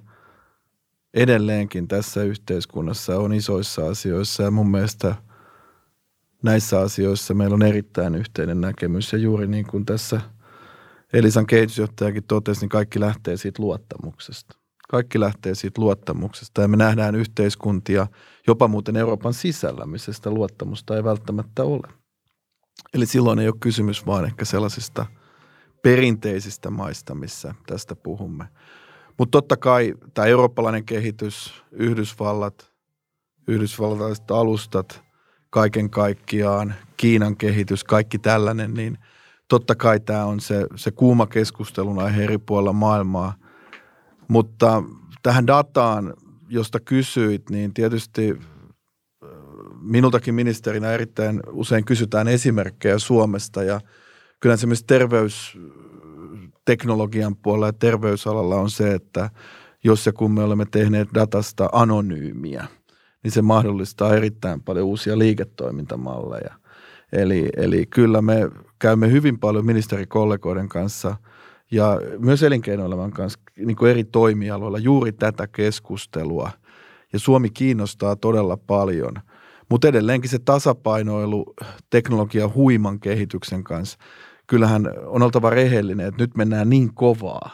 edelleenkin tässä yhteiskunnassa on isoissa asioissa. Ja mun mielestä näissä asioissa meillä on erittäin yhteinen näkemys. Ja juuri niin kuin tässä Elisan kehitysjohtajakin totesi, niin kaikki lähtee siitä luottamuksesta. Kaikki lähtee siitä luottamuksesta ja me nähdään yhteiskuntia jopa muuten Euroopan sisällä, missä sitä luottamusta ei välttämättä ole. Eli silloin ei ole kysymys vaan ehkä sellaisista perinteisistä maista, missä tästä puhumme. Mutta totta kai tämä eurooppalainen kehitys, Yhdysvallat, yhdysvaltalaiset alustat, kaiken kaikkiaan, Kiinan kehitys, kaikki tällainen, niin totta kai tämä on se, se kuuma keskustelun aihe eri puolilla maailmaa. Mutta tähän dataan, josta kysyit, niin tietysti minultakin ministerinä erittäin usein kysytään esimerkkejä Suomesta ja kyllä se myös terveysteknologian puolella ja terveysalalla on se, että jos ja kun me olemme tehneet datasta anonyymiä, niin se mahdollistaa erittäin paljon uusia liiketoimintamalleja. Eli, eli kyllä me käymme hyvin paljon ministerikollegoiden kanssa ja myös elinkeinoelämän kanssa niin kuin eri toimialoilla juuri tätä keskustelua. Ja Suomi kiinnostaa todella paljon – mutta edelleenkin se tasapainoilu teknologian huiman kehityksen kanssa, kyllähän on oltava rehellinen, että nyt mennään niin kovaa,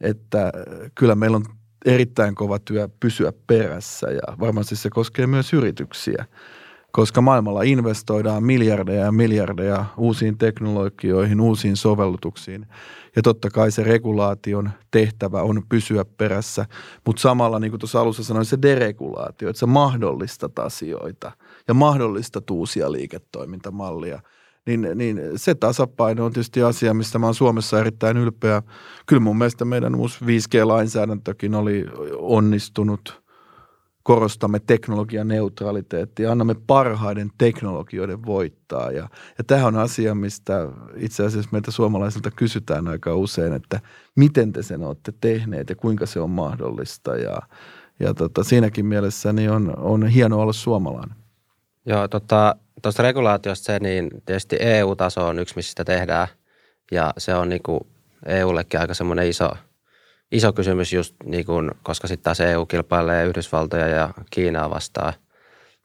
että kyllä meillä on erittäin kova työ pysyä perässä ja varmasti se koskee myös yrityksiä, koska maailmalla investoidaan miljardeja ja miljardeja uusiin teknologioihin, uusiin sovellutuksiin – ja totta kai se regulaation tehtävä on pysyä perässä, mutta samalla niin kuin tuossa alussa sanoin, se deregulaatio, että sä mahdollistat asioita ja mahdollistat uusia liiketoimintamallia. Niin, niin se tasapaino on tietysti asia, mistä mä oon Suomessa erittäin ylpeä. Kyllä mun mielestä meidän uusi 5G-lainsäädäntökin oli onnistunut – korostamme teknologian neutraliteettia, annamme parhaiden teknologioiden voittaa. Ja, ja tämä on asia, mistä itse asiassa meiltä suomalaisilta kysytään aika usein, että miten te sen olette tehneet ja kuinka se on mahdollista. Ja, ja tota, siinäkin mielessä niin on, on hieno olla suomalainen. Joo, tota, regulaatiosta se, niin tietysti EU-taso on yksi, missä sitä tehdään. Ja se on niin kuin EUllekin aika semmoinen iso, iso kysymys just niin kuin, koska sitten taas EU kilpailee Yhdysvaltoja ja Kiinaa vastaan.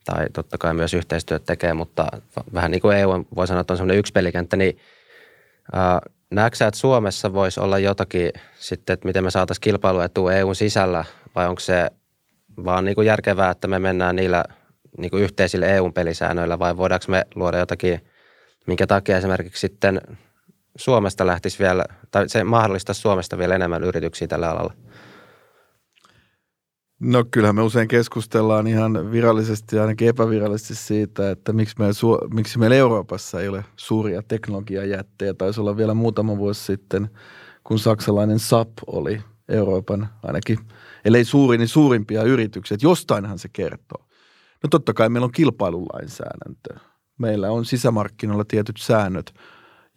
Tai totta kai myös yhteistyöt tekee, mutta vähän niin kuin EU voi sanoa, että on semmoinen yksi pelikenttä, niin ää, näetkö että Suomessa voisi olla jotakin sitten, että miten me saataisiin kilpailuetua EUn sisällä vai onko se vaan niin kuin järkevää, että me mennään niillä niin kuin yhteisillä EUn pelisäännöillä vai voidaanko me luoda jotakin, minkä takia esimerkiksi sitten Suomesta lähtisi vielä, tai se mahdollistaa Suomesta vielä enemmän yrityksiä tällä alalla? No kyllähän me usein keskustellaan ihan virallisesti ja ainakin epävirallisesti siitä, että miksi meillä, miksi meillä Euroopassa ei ole suuria teknologiajättejä. Taisi olla vielä muutama vuosi sitten, kun saksalainen SAP oli Euroopan ainakin, ellei suuri, niin suurimpia yrityksiä. Jostainhan se kertoo. No totta kai meillä on kilpailulainsäädäntö. Meillä on sisämarkkinoilla tietyt säännöt –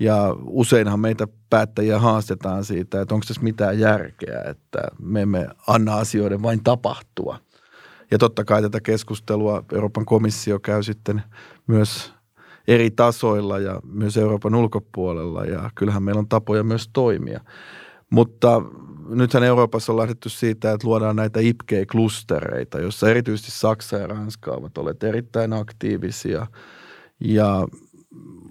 ja useinhan meitä päättäjiä haastetaan siitä, että onko tässä mitään järkeä, että me emme anna asioiden vain tapahtua. Ja totta kai tätä keskustelua Euroopan komissio käy sitten myös eri tasoilla ja myös Euroopan ulkopuolella ja kyllähän meillä on tapoja myös toimia. Mutta nythän Euroopassa on lähdetty siitä, että luodaan näitä IPG-klustereita, joissa erityisesti Saksa ja Ranska ovat olleet erittäin aktiivisia. Ja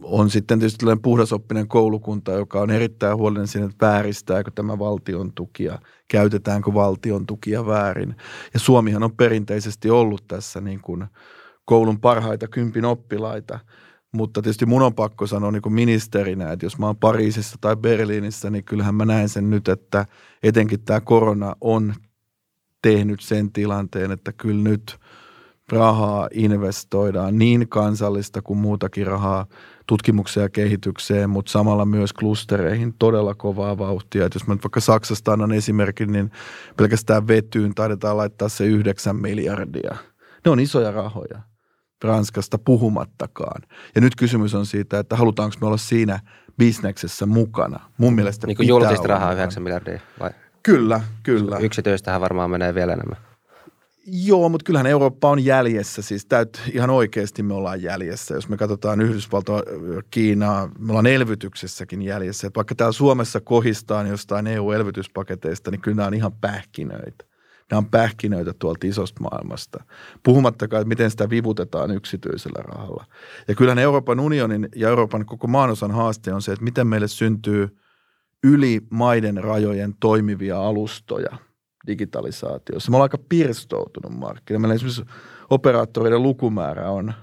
on sitten tietysti tällainen puhdasoppinen koulukunta, joka on erittäin huolellinen siinä, että vääristääkö tämä valtion tukia, käytetäänkö valtion tukia väärin. Ja Suomihan on perinteisesti ollut tässä niin kuin koulun parhaita kympin oppilaita, mutta tietysti mun on pakko sanoa niin kuin ministerinä, että jos mä oon Pariisissa tai Berliinissä, niin kyllähän mä näen sen nyt, että etenkin tämä korona on tehnyt sen tilanteen, että kyllä nyt rahaa investoidaan, niin kansallista kuin muutakin rahaa tutkimukseen ja kehitykseen, mutta samalla myös klustereihin todella kovaa vauhtia. Et jos mä nyt vaikka Saksasta annan esimerkin, niin pelkästään vetyyn taidetaan laittaa se yhdeksän miljardia. Ne on isoja rahoja. Ranskasta puhumattakaan. Ja nyt kysymys on siitä, että halutaanko me olla siinä bisneksessä mukana. Mun mielestä Niin kuin julkista rahaa 9 miljardia vai? Kyllä, kyllä. Yksityistähän varmaan menee vielä enemmän. Joo, mutta kyllähän Eurooppa on jäljessä, siis täyt, ihan oikeasti me ollaan jäljessä. Jos me katsotaan Yhdysvaltoa, Kiinaa, me ollaan elvytyksessäkin jäljessä. Et vaikka täällä Suomessa kohistaan jostain EU-elvytyspaketeista, niin kyllä nämä on ihan pähkinöitä. Nämä on pähkinöitä tuolta isosta maailmasta. Puhumattakaan, että miten sitä vivutetaan yksityisellä rahalla. Ja kyllähän Euroopan unionin ja Euroopan koko maanosan haaste on se, että miten meille syntyy yli maiden rajojen toimivia alustoja – digitalisaatiossa. Me ollaan aika pirstoutunut markkina. Meillä esimerkiksi operaattoreiden lukumäärä on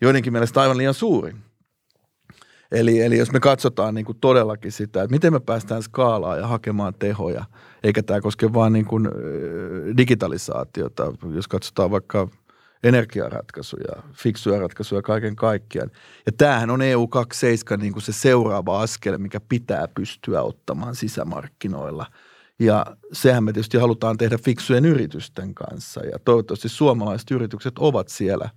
joidenkin mielestä aivan liian suuri. Eli, eli jos me katsotaan niin kuin todellakin sitä, että miten me päästään skaalaa ja hakemaan tehoja, eikä tämä koske vain niin kuin digitalisaatiota, jos katsotaan vaikka energiaratkaisuja, fiksuja ratkaisuja kaiken kaikkiaan. Ja tämähän on EU 27 niin kuin se seuraava askel, mikä pitää pystyä ottamaan sisämarkkinoilla – ja sehän me tietysti halutaan tehdä fiksujen yritysten kanssa ja toivottavasti suomalaiset yritykset ovat siellä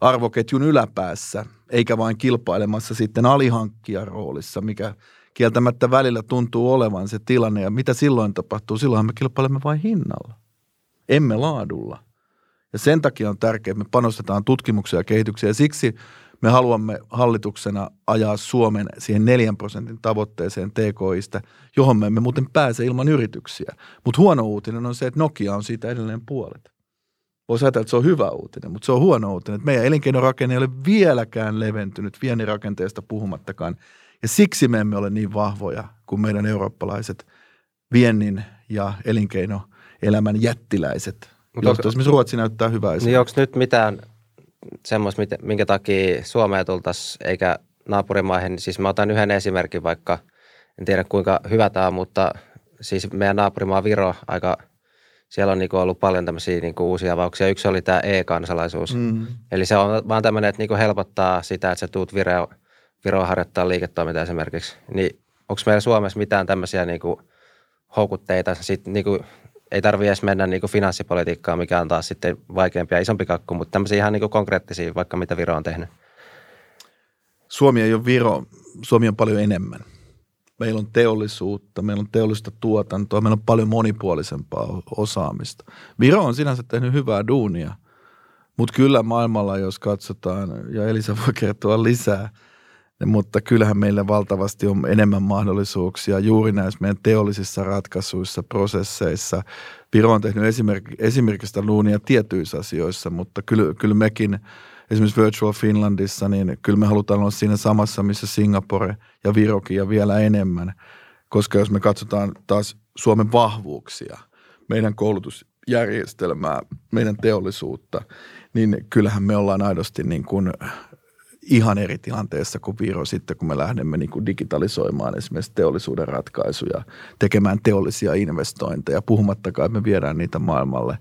arvoketjun yläpäässä, eikä vain kilpailemassa sitten alihankkijan roolissa, mikä kieltämättä välillä tuntuu olevan se tilanne. Ja mitä silloin tapahtuu? Silloin me kilpailemme vain hinnalla, emme laadulla. Ja sen takia on tärkeää, että me panostetaan tutkimukseen ja kehitykseen. Ja siksi me haluamme hallituksena ajaa Suomen siihen 4 prosentin tavoitteeseen TKIstä, johon me emme muuten pääse ilman yrityksiä. Mutta huono uutinen on se, että Nokia on siitä edelleen puolet. Voisi ajatella, että se on hyvä uutinen, mutta se on huono uutinen, että meidän elinkeinorakenne ei ole vieläkään leventynyt, viennin rakenteesta puhumattakaan. Ja siksi me emme ole niin vahvoja kuin meidän eurooppalaiset viennin ja elinkeinoelämän jättiläiset. Mutta esimerkiksi Ruotsi näyttää hyvää Niin onko nyt mitään semmoista, minkä takia Suomeen tultaisiin eikä naapurimaihin. Siis mä otan yhden esimerkin vaikka, en tiedä kuinka hyvä tämä on, mutta siis meidän naapurimaa Viro aika, siellä on niinku ollut paljon tämmöisiä niinku uusia avauksia. Yksi oli tämä e-kansalaisuus. Mm. Eli se on vaan tämmöinen, että niinku helpottaa sitä, että sä tuut Viro, Viroon harjoittaa liiketoimintaa esimerkiksi. Niin onko meillä Suomessa mitään tämmöisiä niinku houkutteita sitten niinku ei tarvitse edes mennä niin finanssipolitiikkaan, mikä on taas sitten vaikeampi ja isompi kakku, mutta tämmöisiä ihan niin konkreettisia, vaikka mitä Viro on tehnyt. Suomi ei ole Viro, Suomi on paljon enemmän. Meillä on teollisuutta, meillä on teollista tuotantoa, meillä on paljon monipuolisempaa osaamista. Viro on sinänsä tehnyt hyvää duunia, mutta kyllä maailmalla, jos katsotaan, ja Elisa voi kertoa lisää, mutta kyllähän meillä valtavasti on enemmän mahdollisuuksia juuri näissä meidän teollisissa ratkaisuissa, prosesseissa. Viro on tehnyt esimerk- esimerkistä luunia tietyissä asioissa, mutta kyllä, kyllä mekin esimerkiksi Virtual Finlandissa, niin kyllä me halutaan olla siinä samassa, missä Singapore ja Virokin ja vielä enemmän. Koska jos me katsotaan taas Suomen vahvuuksia, meidän koulutusjärjestelmää, meidän teollisuutta, niin kyllähän me ollaan aidosti niin kuin ihan eri tilanteessa kuin Viro sitten, kun me lähdemme niin kuin digitalisoimaan esimerkiksi teollisuuden ratkaisuja, tekemään teollisia investointeja, puhumattakaan, että me viedään niitä maailmalle.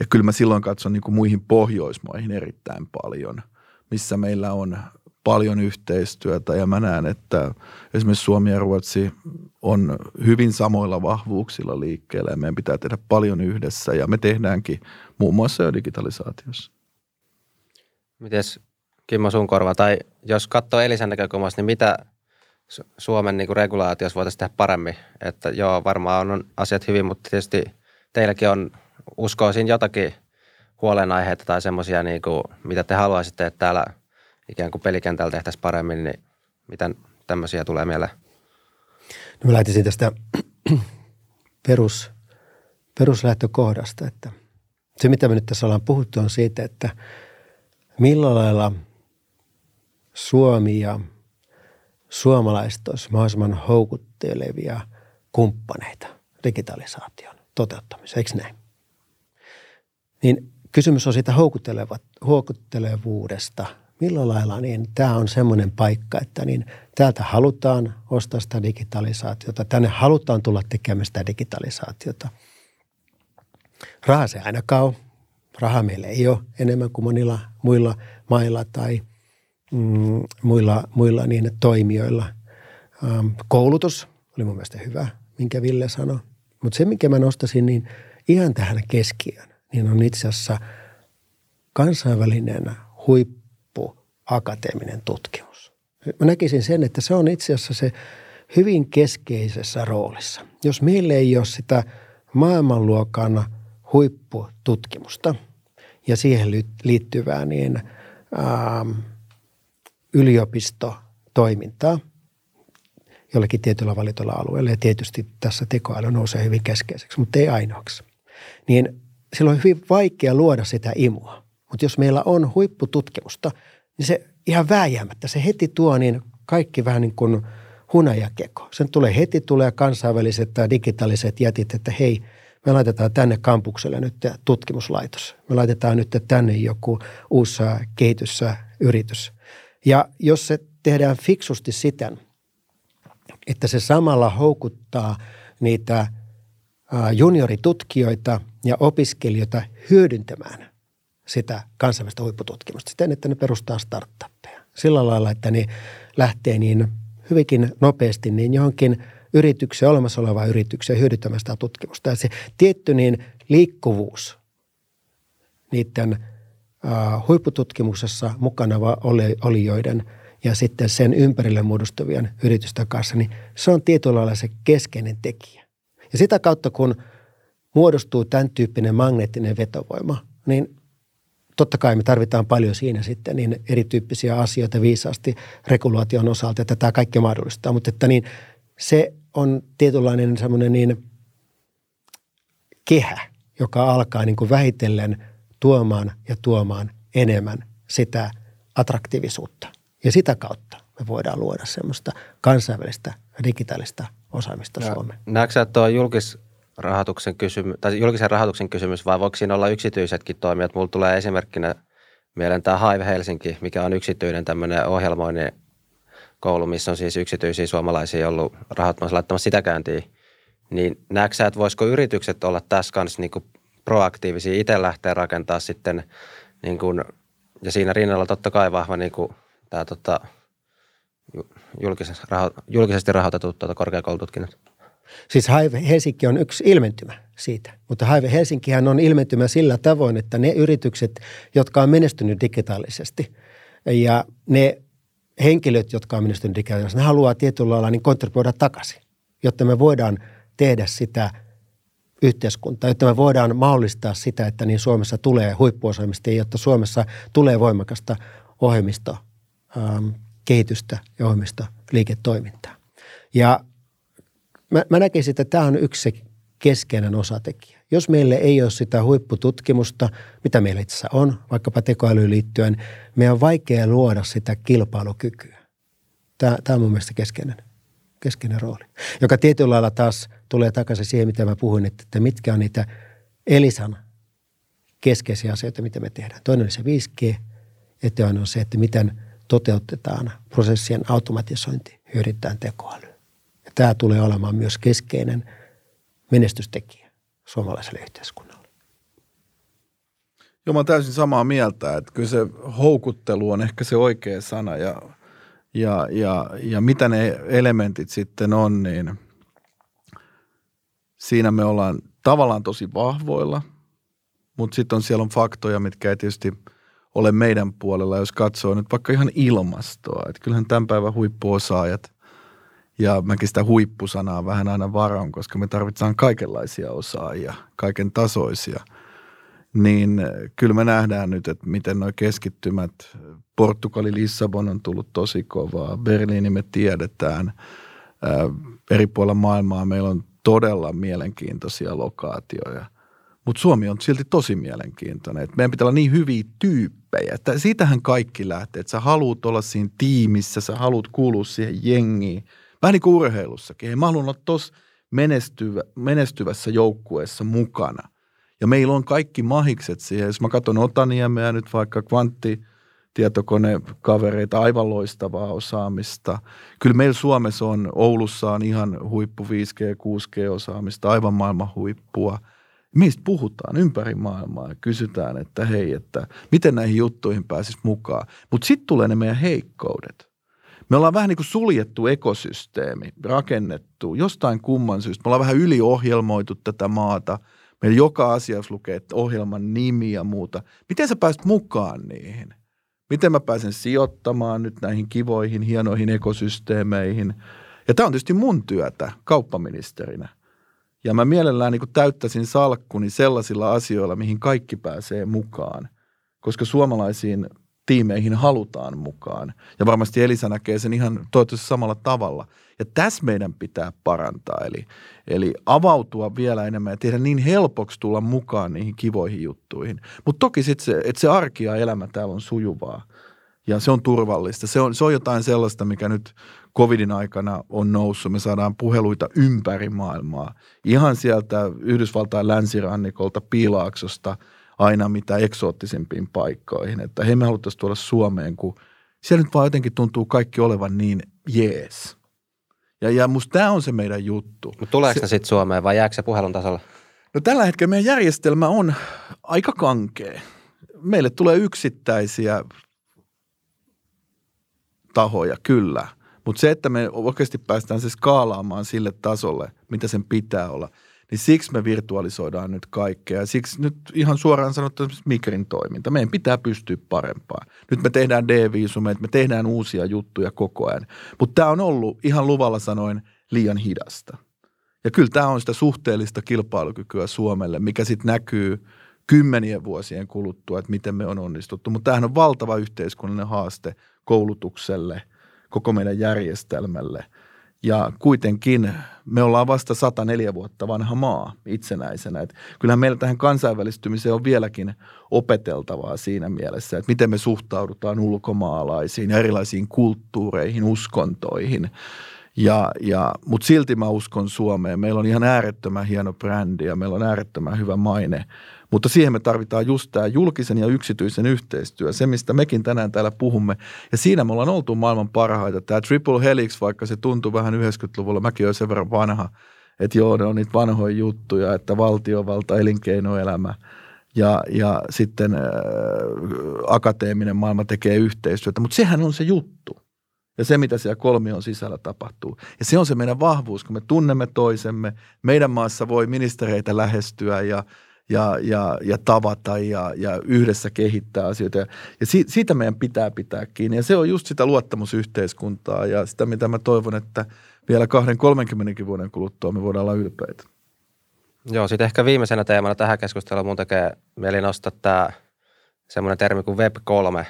Ja kyllä mä silloin katson niin kuin muihin Pohjoismaihin erittäin paljon, missä meillä on paljon yhteistyötä ja mä näen, että esimerkiksi Suomi ja Ruotsi on hyvin samoilla vahvuuksilla liikkeellä ja meidän pitää tehdä paljon yhdessä ja me tehdäänkin muun muassa jo digitalisaatiossa. Mites Kimmo sun korva, tai jos katsoo Elisan näkökulmasta, niin mitä Suomen niin regulaatiossa voitaisiin tehdä paremmin? Että joo, varmaan on asiat hyvin, mutta tietysti teilläkin on, uskoisin jotakin huolenaiheita tai semmoisia, niin mitä te haluaisitte, että täällä ikään kuin pelikentällä tehtäisiin paremmin, niin miten tämmöisiä tulee mieleen? No mä lähtisin tästä [clears throat] perus, peruslähtökohdasta, että se mitä me nyt tässä ollaan puhuttu on siitä, että millä lailla – Suomi ja suomalaiset olisivat mahdollisimman houkuttelevia kumppaneita digitalisaation toteuttamiseen, eikö näin? Niin kysymys on siitä houkuttelevuudesta. Millä lailla niin tämä on semmoinen paikka, että niin täältä halutaan ostaa sitä digitalisaatiota, tänne halutaan tulla tekemään sitä digitalisaatiota. Raha se ainakaan on. Raha meillä ei ole enemmän kuin monilla muilla mailla tai mm, muilla, muilla niin toimijoilla. Ähm, koulutus oli mun mielestä hyvä, minkä Ville sanoi. Mutta se, minkä mä nostasin niin ihan tähän keskiöön, niin on itse asiassa kansainvälinen huippu akateeminen tutkimus. Mä näkisin sen, että se on itse asiassa se hyvin keskeisessä roolissa. Jos meillä ei ole sitä maailmanluokan huippututkimusta ja siihen liittyvää niin ähm, yliopistotoimintaa jollakin tietyllä valitulla alueella ja tietysti tässä tekoäly nousee hyvin keskeiseksi, mutta ei ainoaksi. Niin silloin on hyvin vaikea luoda sitä imua. Mutta jos meillä on huippututkimusta, niin se ihan vääjäämättä, se heti tuo niin kaikki vähän niin kuin hunajakeko. Sen tulee heti tulee kansainväliset tai digitaaliset jätit, että hei, me laitetaan tänne kampukselle nyt tutkimuslaitos. Me laitetaan nyt tänne joku uusi kehitysyritys. Ja jos se tehdään fiksusti siten, että se samalla houkuttaa niitä junioritutkijoita ja opiskelijoita hyödyntämään sitä kansainvälistä huippututkimusta siten, että ne perustaa startuppeja. Sillä lailla, että ne lähtee niin hyvinkin nopeasti niin johonkin yritykseen, olemassa olevaan yritykseen hyödyntämään sitä tutkimusta. Ja se tietty niin liikkuvuus niiden huippututkimuksessa mukana olijoiden ja sitten sen ympärille muodostuvien yritysten kanssa, niin se on tietyllä lailla se keskeinen tekijä. Ja sitä kautta, kun muodostuu tämän tyyppinen magneettinen vetovoima, niin totta kai me tarvitaan paljon siinä sitten niin erityyppisiä asioita viisaasti regulaation osalta, että tämä kaikki mahdollistaa. Mutta että niin se on tietynlainen semmoinen niin kehä, joka alkaa niin kuin vähitellen – tuomaan ja tuomaan enemmän sitä attraktiivisuutta. Ja sitä kautta me voidaan luoda semmoista kansainvälistä digitaalista osaamista no, Suomeen. Näetkö että tuo julkisrahoituksen kysymys, tai julkisen rahoituksen kysymys vai voiko siinä olla yksityisetkin toimijat? Mulla tulee esimerkkinä mieleen tämä Hive Helsinki, mikä on yksityinen tämmöinen ohjelmoinnin koulu, missä on siis yksityisiä suomalaisia ollut rahoittamassa laittamassa sitä käyntiin. Niin näetkö että voisiko yritykset olla tässä kanssa niin proaktiivisia, itse lähteä rakentaa sitten niin kuin, ja siinä rinnalla totta kai vahva niin kuin, tämä tota, julkisesti rahoitetut tuota, korkeakoulututkinnot. Siis Haive Helsinki on yksi ilmentymä siitä, mutta Haive Helsinkihän on ilmentymä sillä tavoin, että ne yritykset, jotka on menestynyt digitaalisesti ja ne henkilöt, jotka on menestynyt digitaalisesti, ne haluaa tietyllä lailla niin kontribuoida takaisin, jotta me voidaan tehdä sitä – yhteiskuntaa, jotta me voidaan mahdollistaa sitä, että niin Suomessa tulee huippuosaamista ja jotta Suomessa tulee voimakasta ohjelmisto ähm, kehitystä ja ohjelmista liiketoimintaa. Ja mä, mä näkisin, että tämä on yksi se keskeinen osatekijä. Jos meille ei ole sitä huippututkimusta, mitä meillä itse asiassa on, vaikkapa tekoälyyn liittyen, meidän on vaikea luoda sitä kilpailukykyä. Tämä, tämä on mun mielestä keskeinen, keskeinen rooli, joka tietyllä lailla taas tulee takaisin siihen, mitä mä puhuin, että, että mitkä on niitä Elisan keskeisiä asioita, mitä me tehdään. Toinen oli se 5G, ja toinen on se, että miten toteutetaan prosessien automatisointi hyödyntää tekoälyä. Ja tämä tulee olemaan myös keskeinen menestystekijä suomalaiselle yhteiskunnalle. Joo, mä täysin samaa mieltä, että kyllä se houkuttelu on ehkä se oikea sana ja, ja, ja, ja mitä ne elementit sitten on, niin siinä me ollaan tavallaan tosi vahvoilla, mutta sitten on siellä on faktoja, mitkä ei tietysti ole meidän puolella, jos katsoo nyt vaikka ihan ilmastoa. Että kyllähän tämän päivän huippuosaajat, ja mäkin sitä huippusanaa vähän aina varon, koska me tarvitaan kaikenlaisia osaajia, kaiken tasoisia. Niin kyllä me nähdään nyt, että miten nuo keskittymät, Portugali, Lissabon on tullut tosi kovaa, Berliini me tiedetään, eri puolilla maailmaa meillä on todella mielenkiintoisia lokaatioja. Mutta Suomi on silti tosi mielenkiintoinen. Et meidän pitää olla niin hyviä tyyppejä. Että siitähän kaikki lähtee, että sä haluat olla siinä tiimissä, sä haluat kuulua siihen jengiin. Vähän niin kuin urheilussakin. Hei, mä haluan olla tuossa menestyvä, menestyvässä joukkueessa mukana. Ja meillä on kaikki mahikset siihen. Jos mä katson Otaniemeä nyt vaikka kvantti, tietokonekavereita, aivan loistavaa osaamista. Kyllä meillä Suomessa on, Oulussa on ihan huippu 5G, 6G-osaamista, aivan maailman huippua. Meistä puhutaan ympäri maailmaa ja kysytään, että hei, että miten näihin juttuihin pääsisi mukaan. Mutta sitten tulee ne meidän heikkoudet. Me ollaan vähän niin kuin suljettu ekosysteemi, rakennettu jostain kumman syystä. Me ollaan vähän yliohjelmoitu tätä maata. Meillä joka asiassa lukee ohjelman nimi ja muuta. Miten sä pääset mukaan niihin? Miten mä pääsen sijoittamaan nyt näihin kivoihin, hienoihin ekosysteemeihin? Ja tämä on tietysti mun työtä kauppaministerinä. Ja mä mielellään niin täyttäisin salkkuni sellaisilla asioilla, mihin kaikki pääsee mukaan. Koska suomalaisiin tiimeihin halutaan mukaan. Ja varmasti Elisa näkee sen ihan toivottavasti samalla tavalla. Ja tässä meidän pitää parantaa, eli, eli avautua vielä enemmän ja tehdä niin helpoksi tulla mukaan niihin kivoihin juttuihin. Mutta toki sitten se, että se arki ja elämä täällä on sujuvaa ja se on turvallista. Se on, se on jotain sellaista, mikä nyt covidin aikana on noussut. Me saadaan puheluita ympäri maailmaa. Ihan sieltä Yhdysvaltain länsirannikolta, Piilaaksosta – aina mitä eksoottisimpiin paikkoihin. Että he me haluttaisiin tuoda Suomeen, kun siellä nyt vaan jotenkin tuntuu kaikki olevan niin jees. Ja, ja musta tämä on se meidän juttu. Mutta tuleeko se sitten Suomeen vai jääkö se puhelun tasolla? No tällä hetkellä meidän järjestelmä on aika kankea. Meille tulee yksittäisiä tahoja, kyllä. Mutta se, että me oikeasti päästään se skaalaamaan sille tasolle, mitä sen pitää olla – niin siksi me virtualisoidaan nyt kaikkea. Siksi nyt ihan suoraan sanottuna Migrin toiminta. Meidän pitää pystyä parempaan. Nyt me tehdään D-viisumeita, me tehdään uusia juttuja koko ajan. Mutta tämä on ollut ihan luvalla sanoen liian hidasta. Ja kyllä tämä on sitä suhteellista kilpailukykyä Suomelle, mikä sitten näkyy kymmenien vuosien kuluttua, että miten me on onnistuttu. Mutta tämähän on valtava yhteiskunnallinen haaste koulutukselle, koko meidän järjestelmälle – ja kuitenkin me ollaan vasta 104 vuotta vanha maa itsenäisenä. Et kyllähän meillä tähän kansainvälistymiseen on vieläkin opeteltavaa siinä mielessä, että miten me suhtaudutaan ulkomaalaisiin erilaisiin kulttuureihin, uskontoihin. Ja, ja, Mutta silti mä uskon Suomeen. Meillä on ihan äärettömän hieno brändi ja meillä on äärettömän hyvä maine – mutta siihen me tarvitaan just tämä julkisen ja yksityisen yhteistyö, se mistä mekin tänään täällä puhumme. Ja siinä me ollaan oltu maailman parhaita. Tämä Triple Helix, vaikka se tuntuu vähän 90-luvulla, mäkin olen sen verran vanha, että joo, ne on niitä vanhoja juttuja, että valtiovalta, elinkeinoelämä ja, ja sitten äh, akateeminen maailma tekee yhteistyötä. Mutta sehän on se juttu ja se, mitä siellä kolmion sisällä tapahtuu. Ja se on se meidän vahvuus, kun me tunnemme toisemme. Meidän maassa voi ministereitä lähestyä ja ja, ja, ja tavata ja, ja yhdessä kehittää asioita. Ja, si, siitä meidän pitää pitää kiinni. Ja se on just sitä luottamusyhteiskuntaa ja sitä, mitä mä toivon, että vielä 20-30 vuoden kuluttua me voidaan olla ylpeitä. Joo, sitten ehkä viimeisenä teemana tähän keskusteluun mun tekee mieli nostaa tämä semmoinen termi kuin Web 3.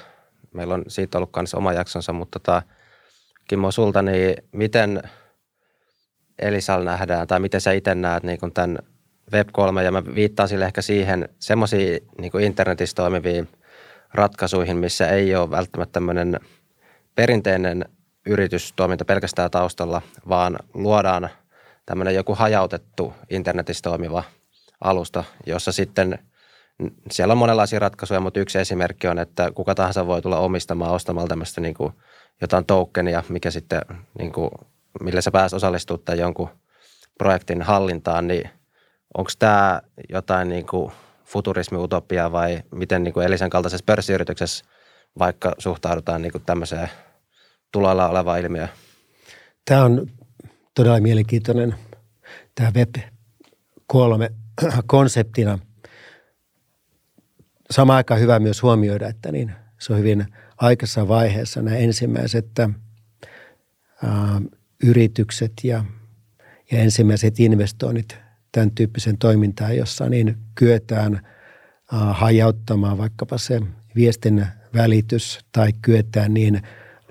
Meillä on siitä ollut kanssa oma jaksonsa, mutta tota, Kimmo sulta, niin miten Elisal nähdään tai miten sä itse näet niin kuin tämän Web3 ja mä viittaan sille ehkä siihen semmoisiin niin internetissä toimiviin ratkaisuihin, missä ei ole välttämättä tämmöinen perinteinen yritystoiminta pelkästään taustalla, vaan luodaan tämmöinen joku hajautettu internetissä toimiva alusta, jossa sitten siellä on monenlaisia ratkaisuja, mutta yksi esimerkki on, että kuka tahansa voi tulla omistamaan ostamalla tämmöistä niin kuin jotain tokenia, mikä sitten, niin kuin, millä sä pääset osallistumaan jonkun projektin hallintaan, niin onko tämä jotain niin kuin futurismi-utopia vai miten niin kuin Elisen kaltaisessa pörssiyrityksessä vaikka suhtaudutaan niin kuin tämmöiseen tuloilla olevaan ilmiöön? Tämä on todella mielenkiintoinen tämä Web 3 konseptina. Samaan aikaan hyvä myös huomioida, että niin se on hyvin aikaisessa vaiheessa nämä ensimmäiset ää, yritykset ja, ja ensimmäiset investoinnit tämän tyyppisen toimintaan, jossa niin kyetään ää, hajauttamaan vaikkapa se viestin välitys tai kyetään niin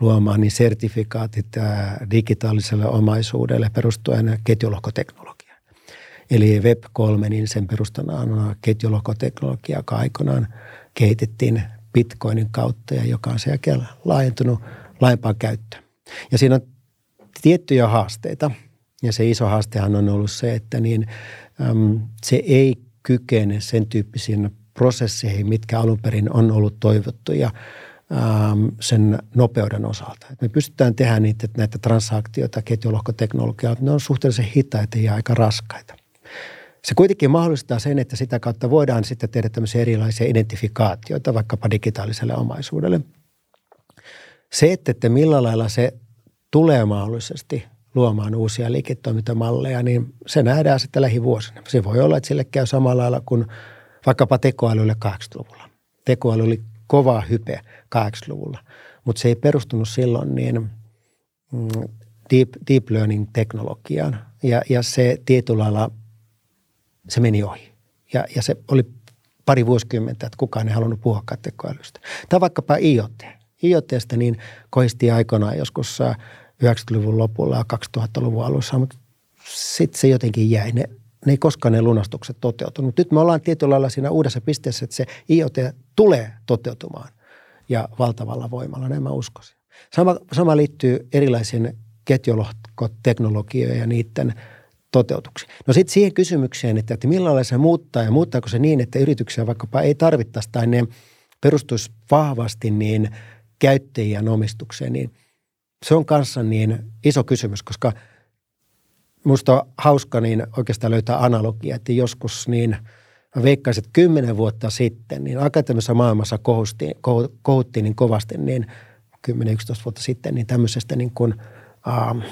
luomaan niin sertifikaatit digitaaliselle omaisuudelle perustuen ketjulohkoteknologiaan. Eli Web3, niin sen perustana on ketjulohkoteknologia, joka aikoinaan kehitettiin Bitcoinin kautta ja joka on sen jälkeen laajentunut laajempaan käyttöön. Ja siinä on tiettyjä haasteita. Ja se iso haastehan on ollut se, että niin, äm, se ei kykene sen tyyppisiin prosesseihin, mitkä alun perin on ollut toivottuja sen nopeuden osalta. Et me pystytään tehdä niitä, näitä transaktioita ketjulohkoteknologiaa, ne on suhteellisen hitaita ja aika raskaita. Se kuitenkin mahdollistaa sen, että sitä kautta voidaan sitten tehdä tämmöisiä erilaisia identifikaatioita vaikkapa digitaaliselle omaisuudelle. Se, että, että millä lailla se tulee mahdollisesti luomaan uusia liiketoimintamalleja, niin se nähdään sitten lähivuosina. Se voi olla, että sille käy samalla lailla kuin vaikkapa tekoälylle 80-luvulla. Tekoäly oli kova hype 80-luvulla, mutta se ei perustunut silloin niin mm, deep, deep learning-teknologiaan. Ja, ja se tietyllä lailla se meni ohi. Ja, ja se oli pari vuosikymmentä, että kukaan ei halunnut puhua tekoälystä. Tai vaikkapa IoT. IoTstä niin kohisti aikoinaan joskus 90-luvun lopulla ja 2000-luvun alussa, mutta sitten se jotenkin jäi. Ne, ne ei koskaan ne lunastukset toteutunut. Nyt me ollaan tietyllä lailla siinä uudessa pisteessä, että se IoT tulee toteutumaan ja valtavalla voimalla, näin mä uskoisin. Sama, sama liittyy erilaisiin ketjulohkoteknologioihin ja niiden – toteutuksi. No sitten siihen kysymykseen, että, että millä se muuttaa ja muuttaako se niin, että yrityksiä vaikkapa ei tarvittaisi tai ne perustuisi vahvasti niin käyttäjien omistukseen, niin se on kanssa niin iso kysymys, koska musta on hauska niin oikeastaan löytää analogia, että joskus niin mä veikkaisin, että kymmenen vuotta sitten, niin akateemisessa maailmassa kohuttiin, kohuttiin niin kovasti niin 10-11 vuotta sitten, niin tämmöisestä niin kuin, äh,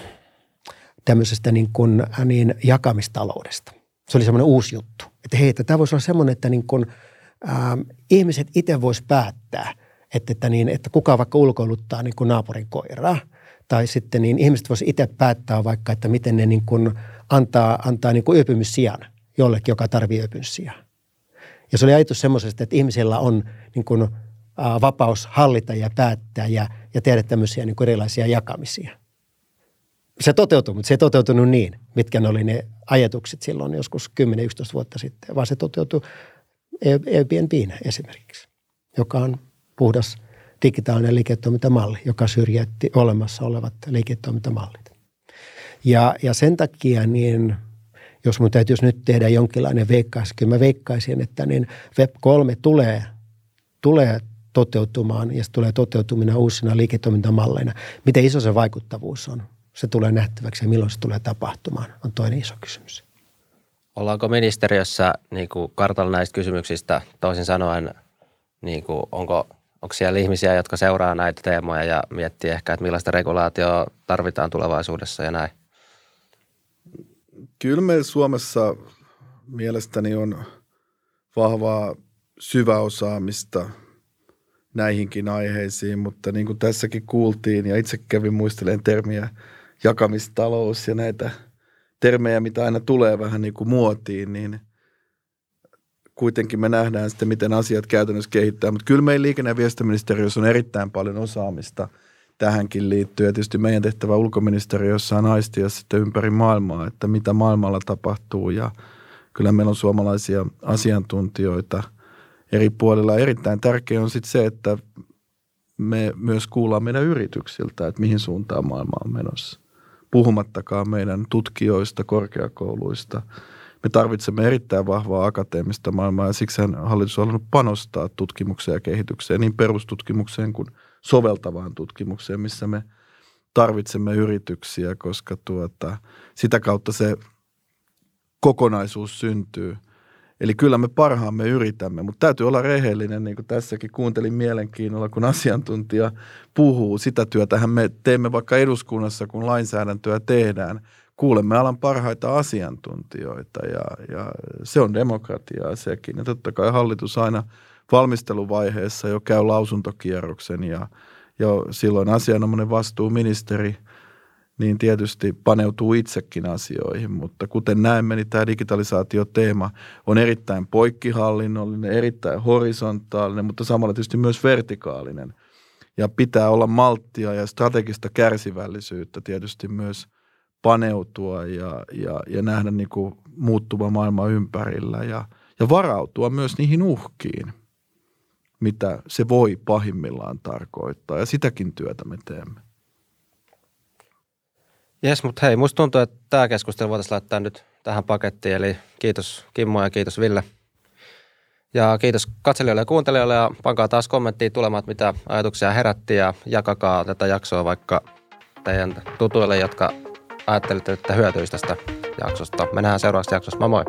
tämmöisestä niin kuin, äh, niin jakamistaloudesta. Se oli semmoinen uusi juttu. Että hei, että tämä voisi olla semmoinen, että niin kuin, ähm, ihmiset itse vois päättää, että, että, niin, että kuka vaikka ulkoiluttaa niin kuin naapurin koiraa. Tai sitten niin ihmiset voisi itse päättää vaikka, että miten ne niin kuin antaa, antaa niin kuin yöpymyssijan jollekin, joka tarvitsee yöpymyssijan. Ja se oli ajatus semmoisesta, että ihmisillä on niin kuin, äh, vapaus hallita ja päättää ja, ja tehdä tämmöisiä niin kuin erilaisia jakamisia – se toteutui, mutta se ei toteutunut niin, mitkä ne oli ne ajatukset silloin joskus 10-11 vuotta sitten, vaan se toteutui Airbnbin esimerkiksi, joka on puhdas digitaalinen liiketoimintamalli, joka syrjäytti olemassa olevat liiketoimintamallit. Ja, ja sen takia niin, jos mun täytyisi nyt tehdä jonkinlainen veikkaus, kyllä mä veikkaisin, että niin Web3 tulee, tulee toteutumaan ja se tulee toteutumina uusina liiketoimintamalleina. Miten iso se vaikuttavuus on? Se tulee nähtäväksi ja milloin se tulee tapahtumaan, on toinen iso kysymys. Ollaanko ministeriössä niin kuin kartalla näistä kysymyksistä, toisin sanoen, niin kuin, onko, onko siellä ihmisiä, jotka seuraa näitä teemoja ja miettii ehkä, että millaista regulaatioa tarvitaan tulevaisuudessa ja näin? Kyllä meillä Suomessa mielestäni on vahvaa syväosaamista näihinkin aiheisiin, mutta niin kuin tässäkin kuultiin ja itse kävin muistelen termiä – jakamistalous ja näitä termejä, mitä aina tulee vähän niin kuin muotiin, niin kuitenkin me nähdään sitten, miten asiat käytännössä kehittää. Mutta kyllä meillä liikenne- ja viestintäministeriössä on erittäin paljon osaamista tähänkin liittyy. Ja tietysti meidän tehtävä ulkoministeriössä on aistia sitten ympäri maailmaa, että mitä maailmalla tapahtuu ja kyllä meillä on suomalaisia asiantuntijoita eri puolilla. Erittäin tärkeää on sitten se, että me myös kuullaan meidän yrityksiltä, että mihin suuntaan maailma on menossa. Puhumattakaan meidän tutkijoista, korkeakouluista. Me tarvitsemme erittäin vahvaa akateemista maailmaa ja siksi hallitus on halunnut panostaa tutkimukseen ja kehitykseen, niin perustutkimukseen kuin soveltavaan tutkimukseen, missä me tarvitsemme yrityksiä, koska tuota, sitä kautta se kokonaisuus syntyy – Eli kyllä me parhaamme yritämme, mutta täytyy olla rehellinen, niin kuin tässäkin kuuntelin mielenkiinnolla, kun asiantuntija puhuu. Sitä työtähän me teemme vaikka eduskunnassa, kun lainsäädäntöä tehdään. Kuulemme alan parhaita asiantuntijoita ja, ja se on demokratiaa sekin. Ja totta kai hallitus aina valmisteluvaiheessa jo käy lausuntokierroksen ja, ja silloin asianomainen vastuuministeri – niin tietysti paneutuu itsekin asioihin, mutta kuten näemme, niin tämä digitalisaatioteema on erittäin poikkihallinnollinen, erittäin horisontaalinen, mutta samalla tietysti myös vertikaalinen. Ja pitää olla malttia ja strategista kärsivällisyyttä tietysti myös paneutua ja, ja, ja nähdä niin kuin muuttuva maailma ympärillä ja, ja varautua myös niihin uhkiin, mitä se voi pahimmillaan tarkoittaa. Ja sitäkin työtä me teemme. Jes, mutta hei, musta tuntuu, että tämä keskustelu voitaisiin laittaa nyt tähän pakettiin. Eli kiitos Kimmo ja kiitos Ville. Ja kiitos katselijoille ja kuuntelijoille ja pankaa taas kommenttia tulemaan, mitä ajatuksia herätti ja jakakaa tätä jaksoa vaikka teidän tutuille, jotka ajattelitte, että hyötyisi tästä jaksosta. Mennään seuraavaksi jaksossa. Moi moi!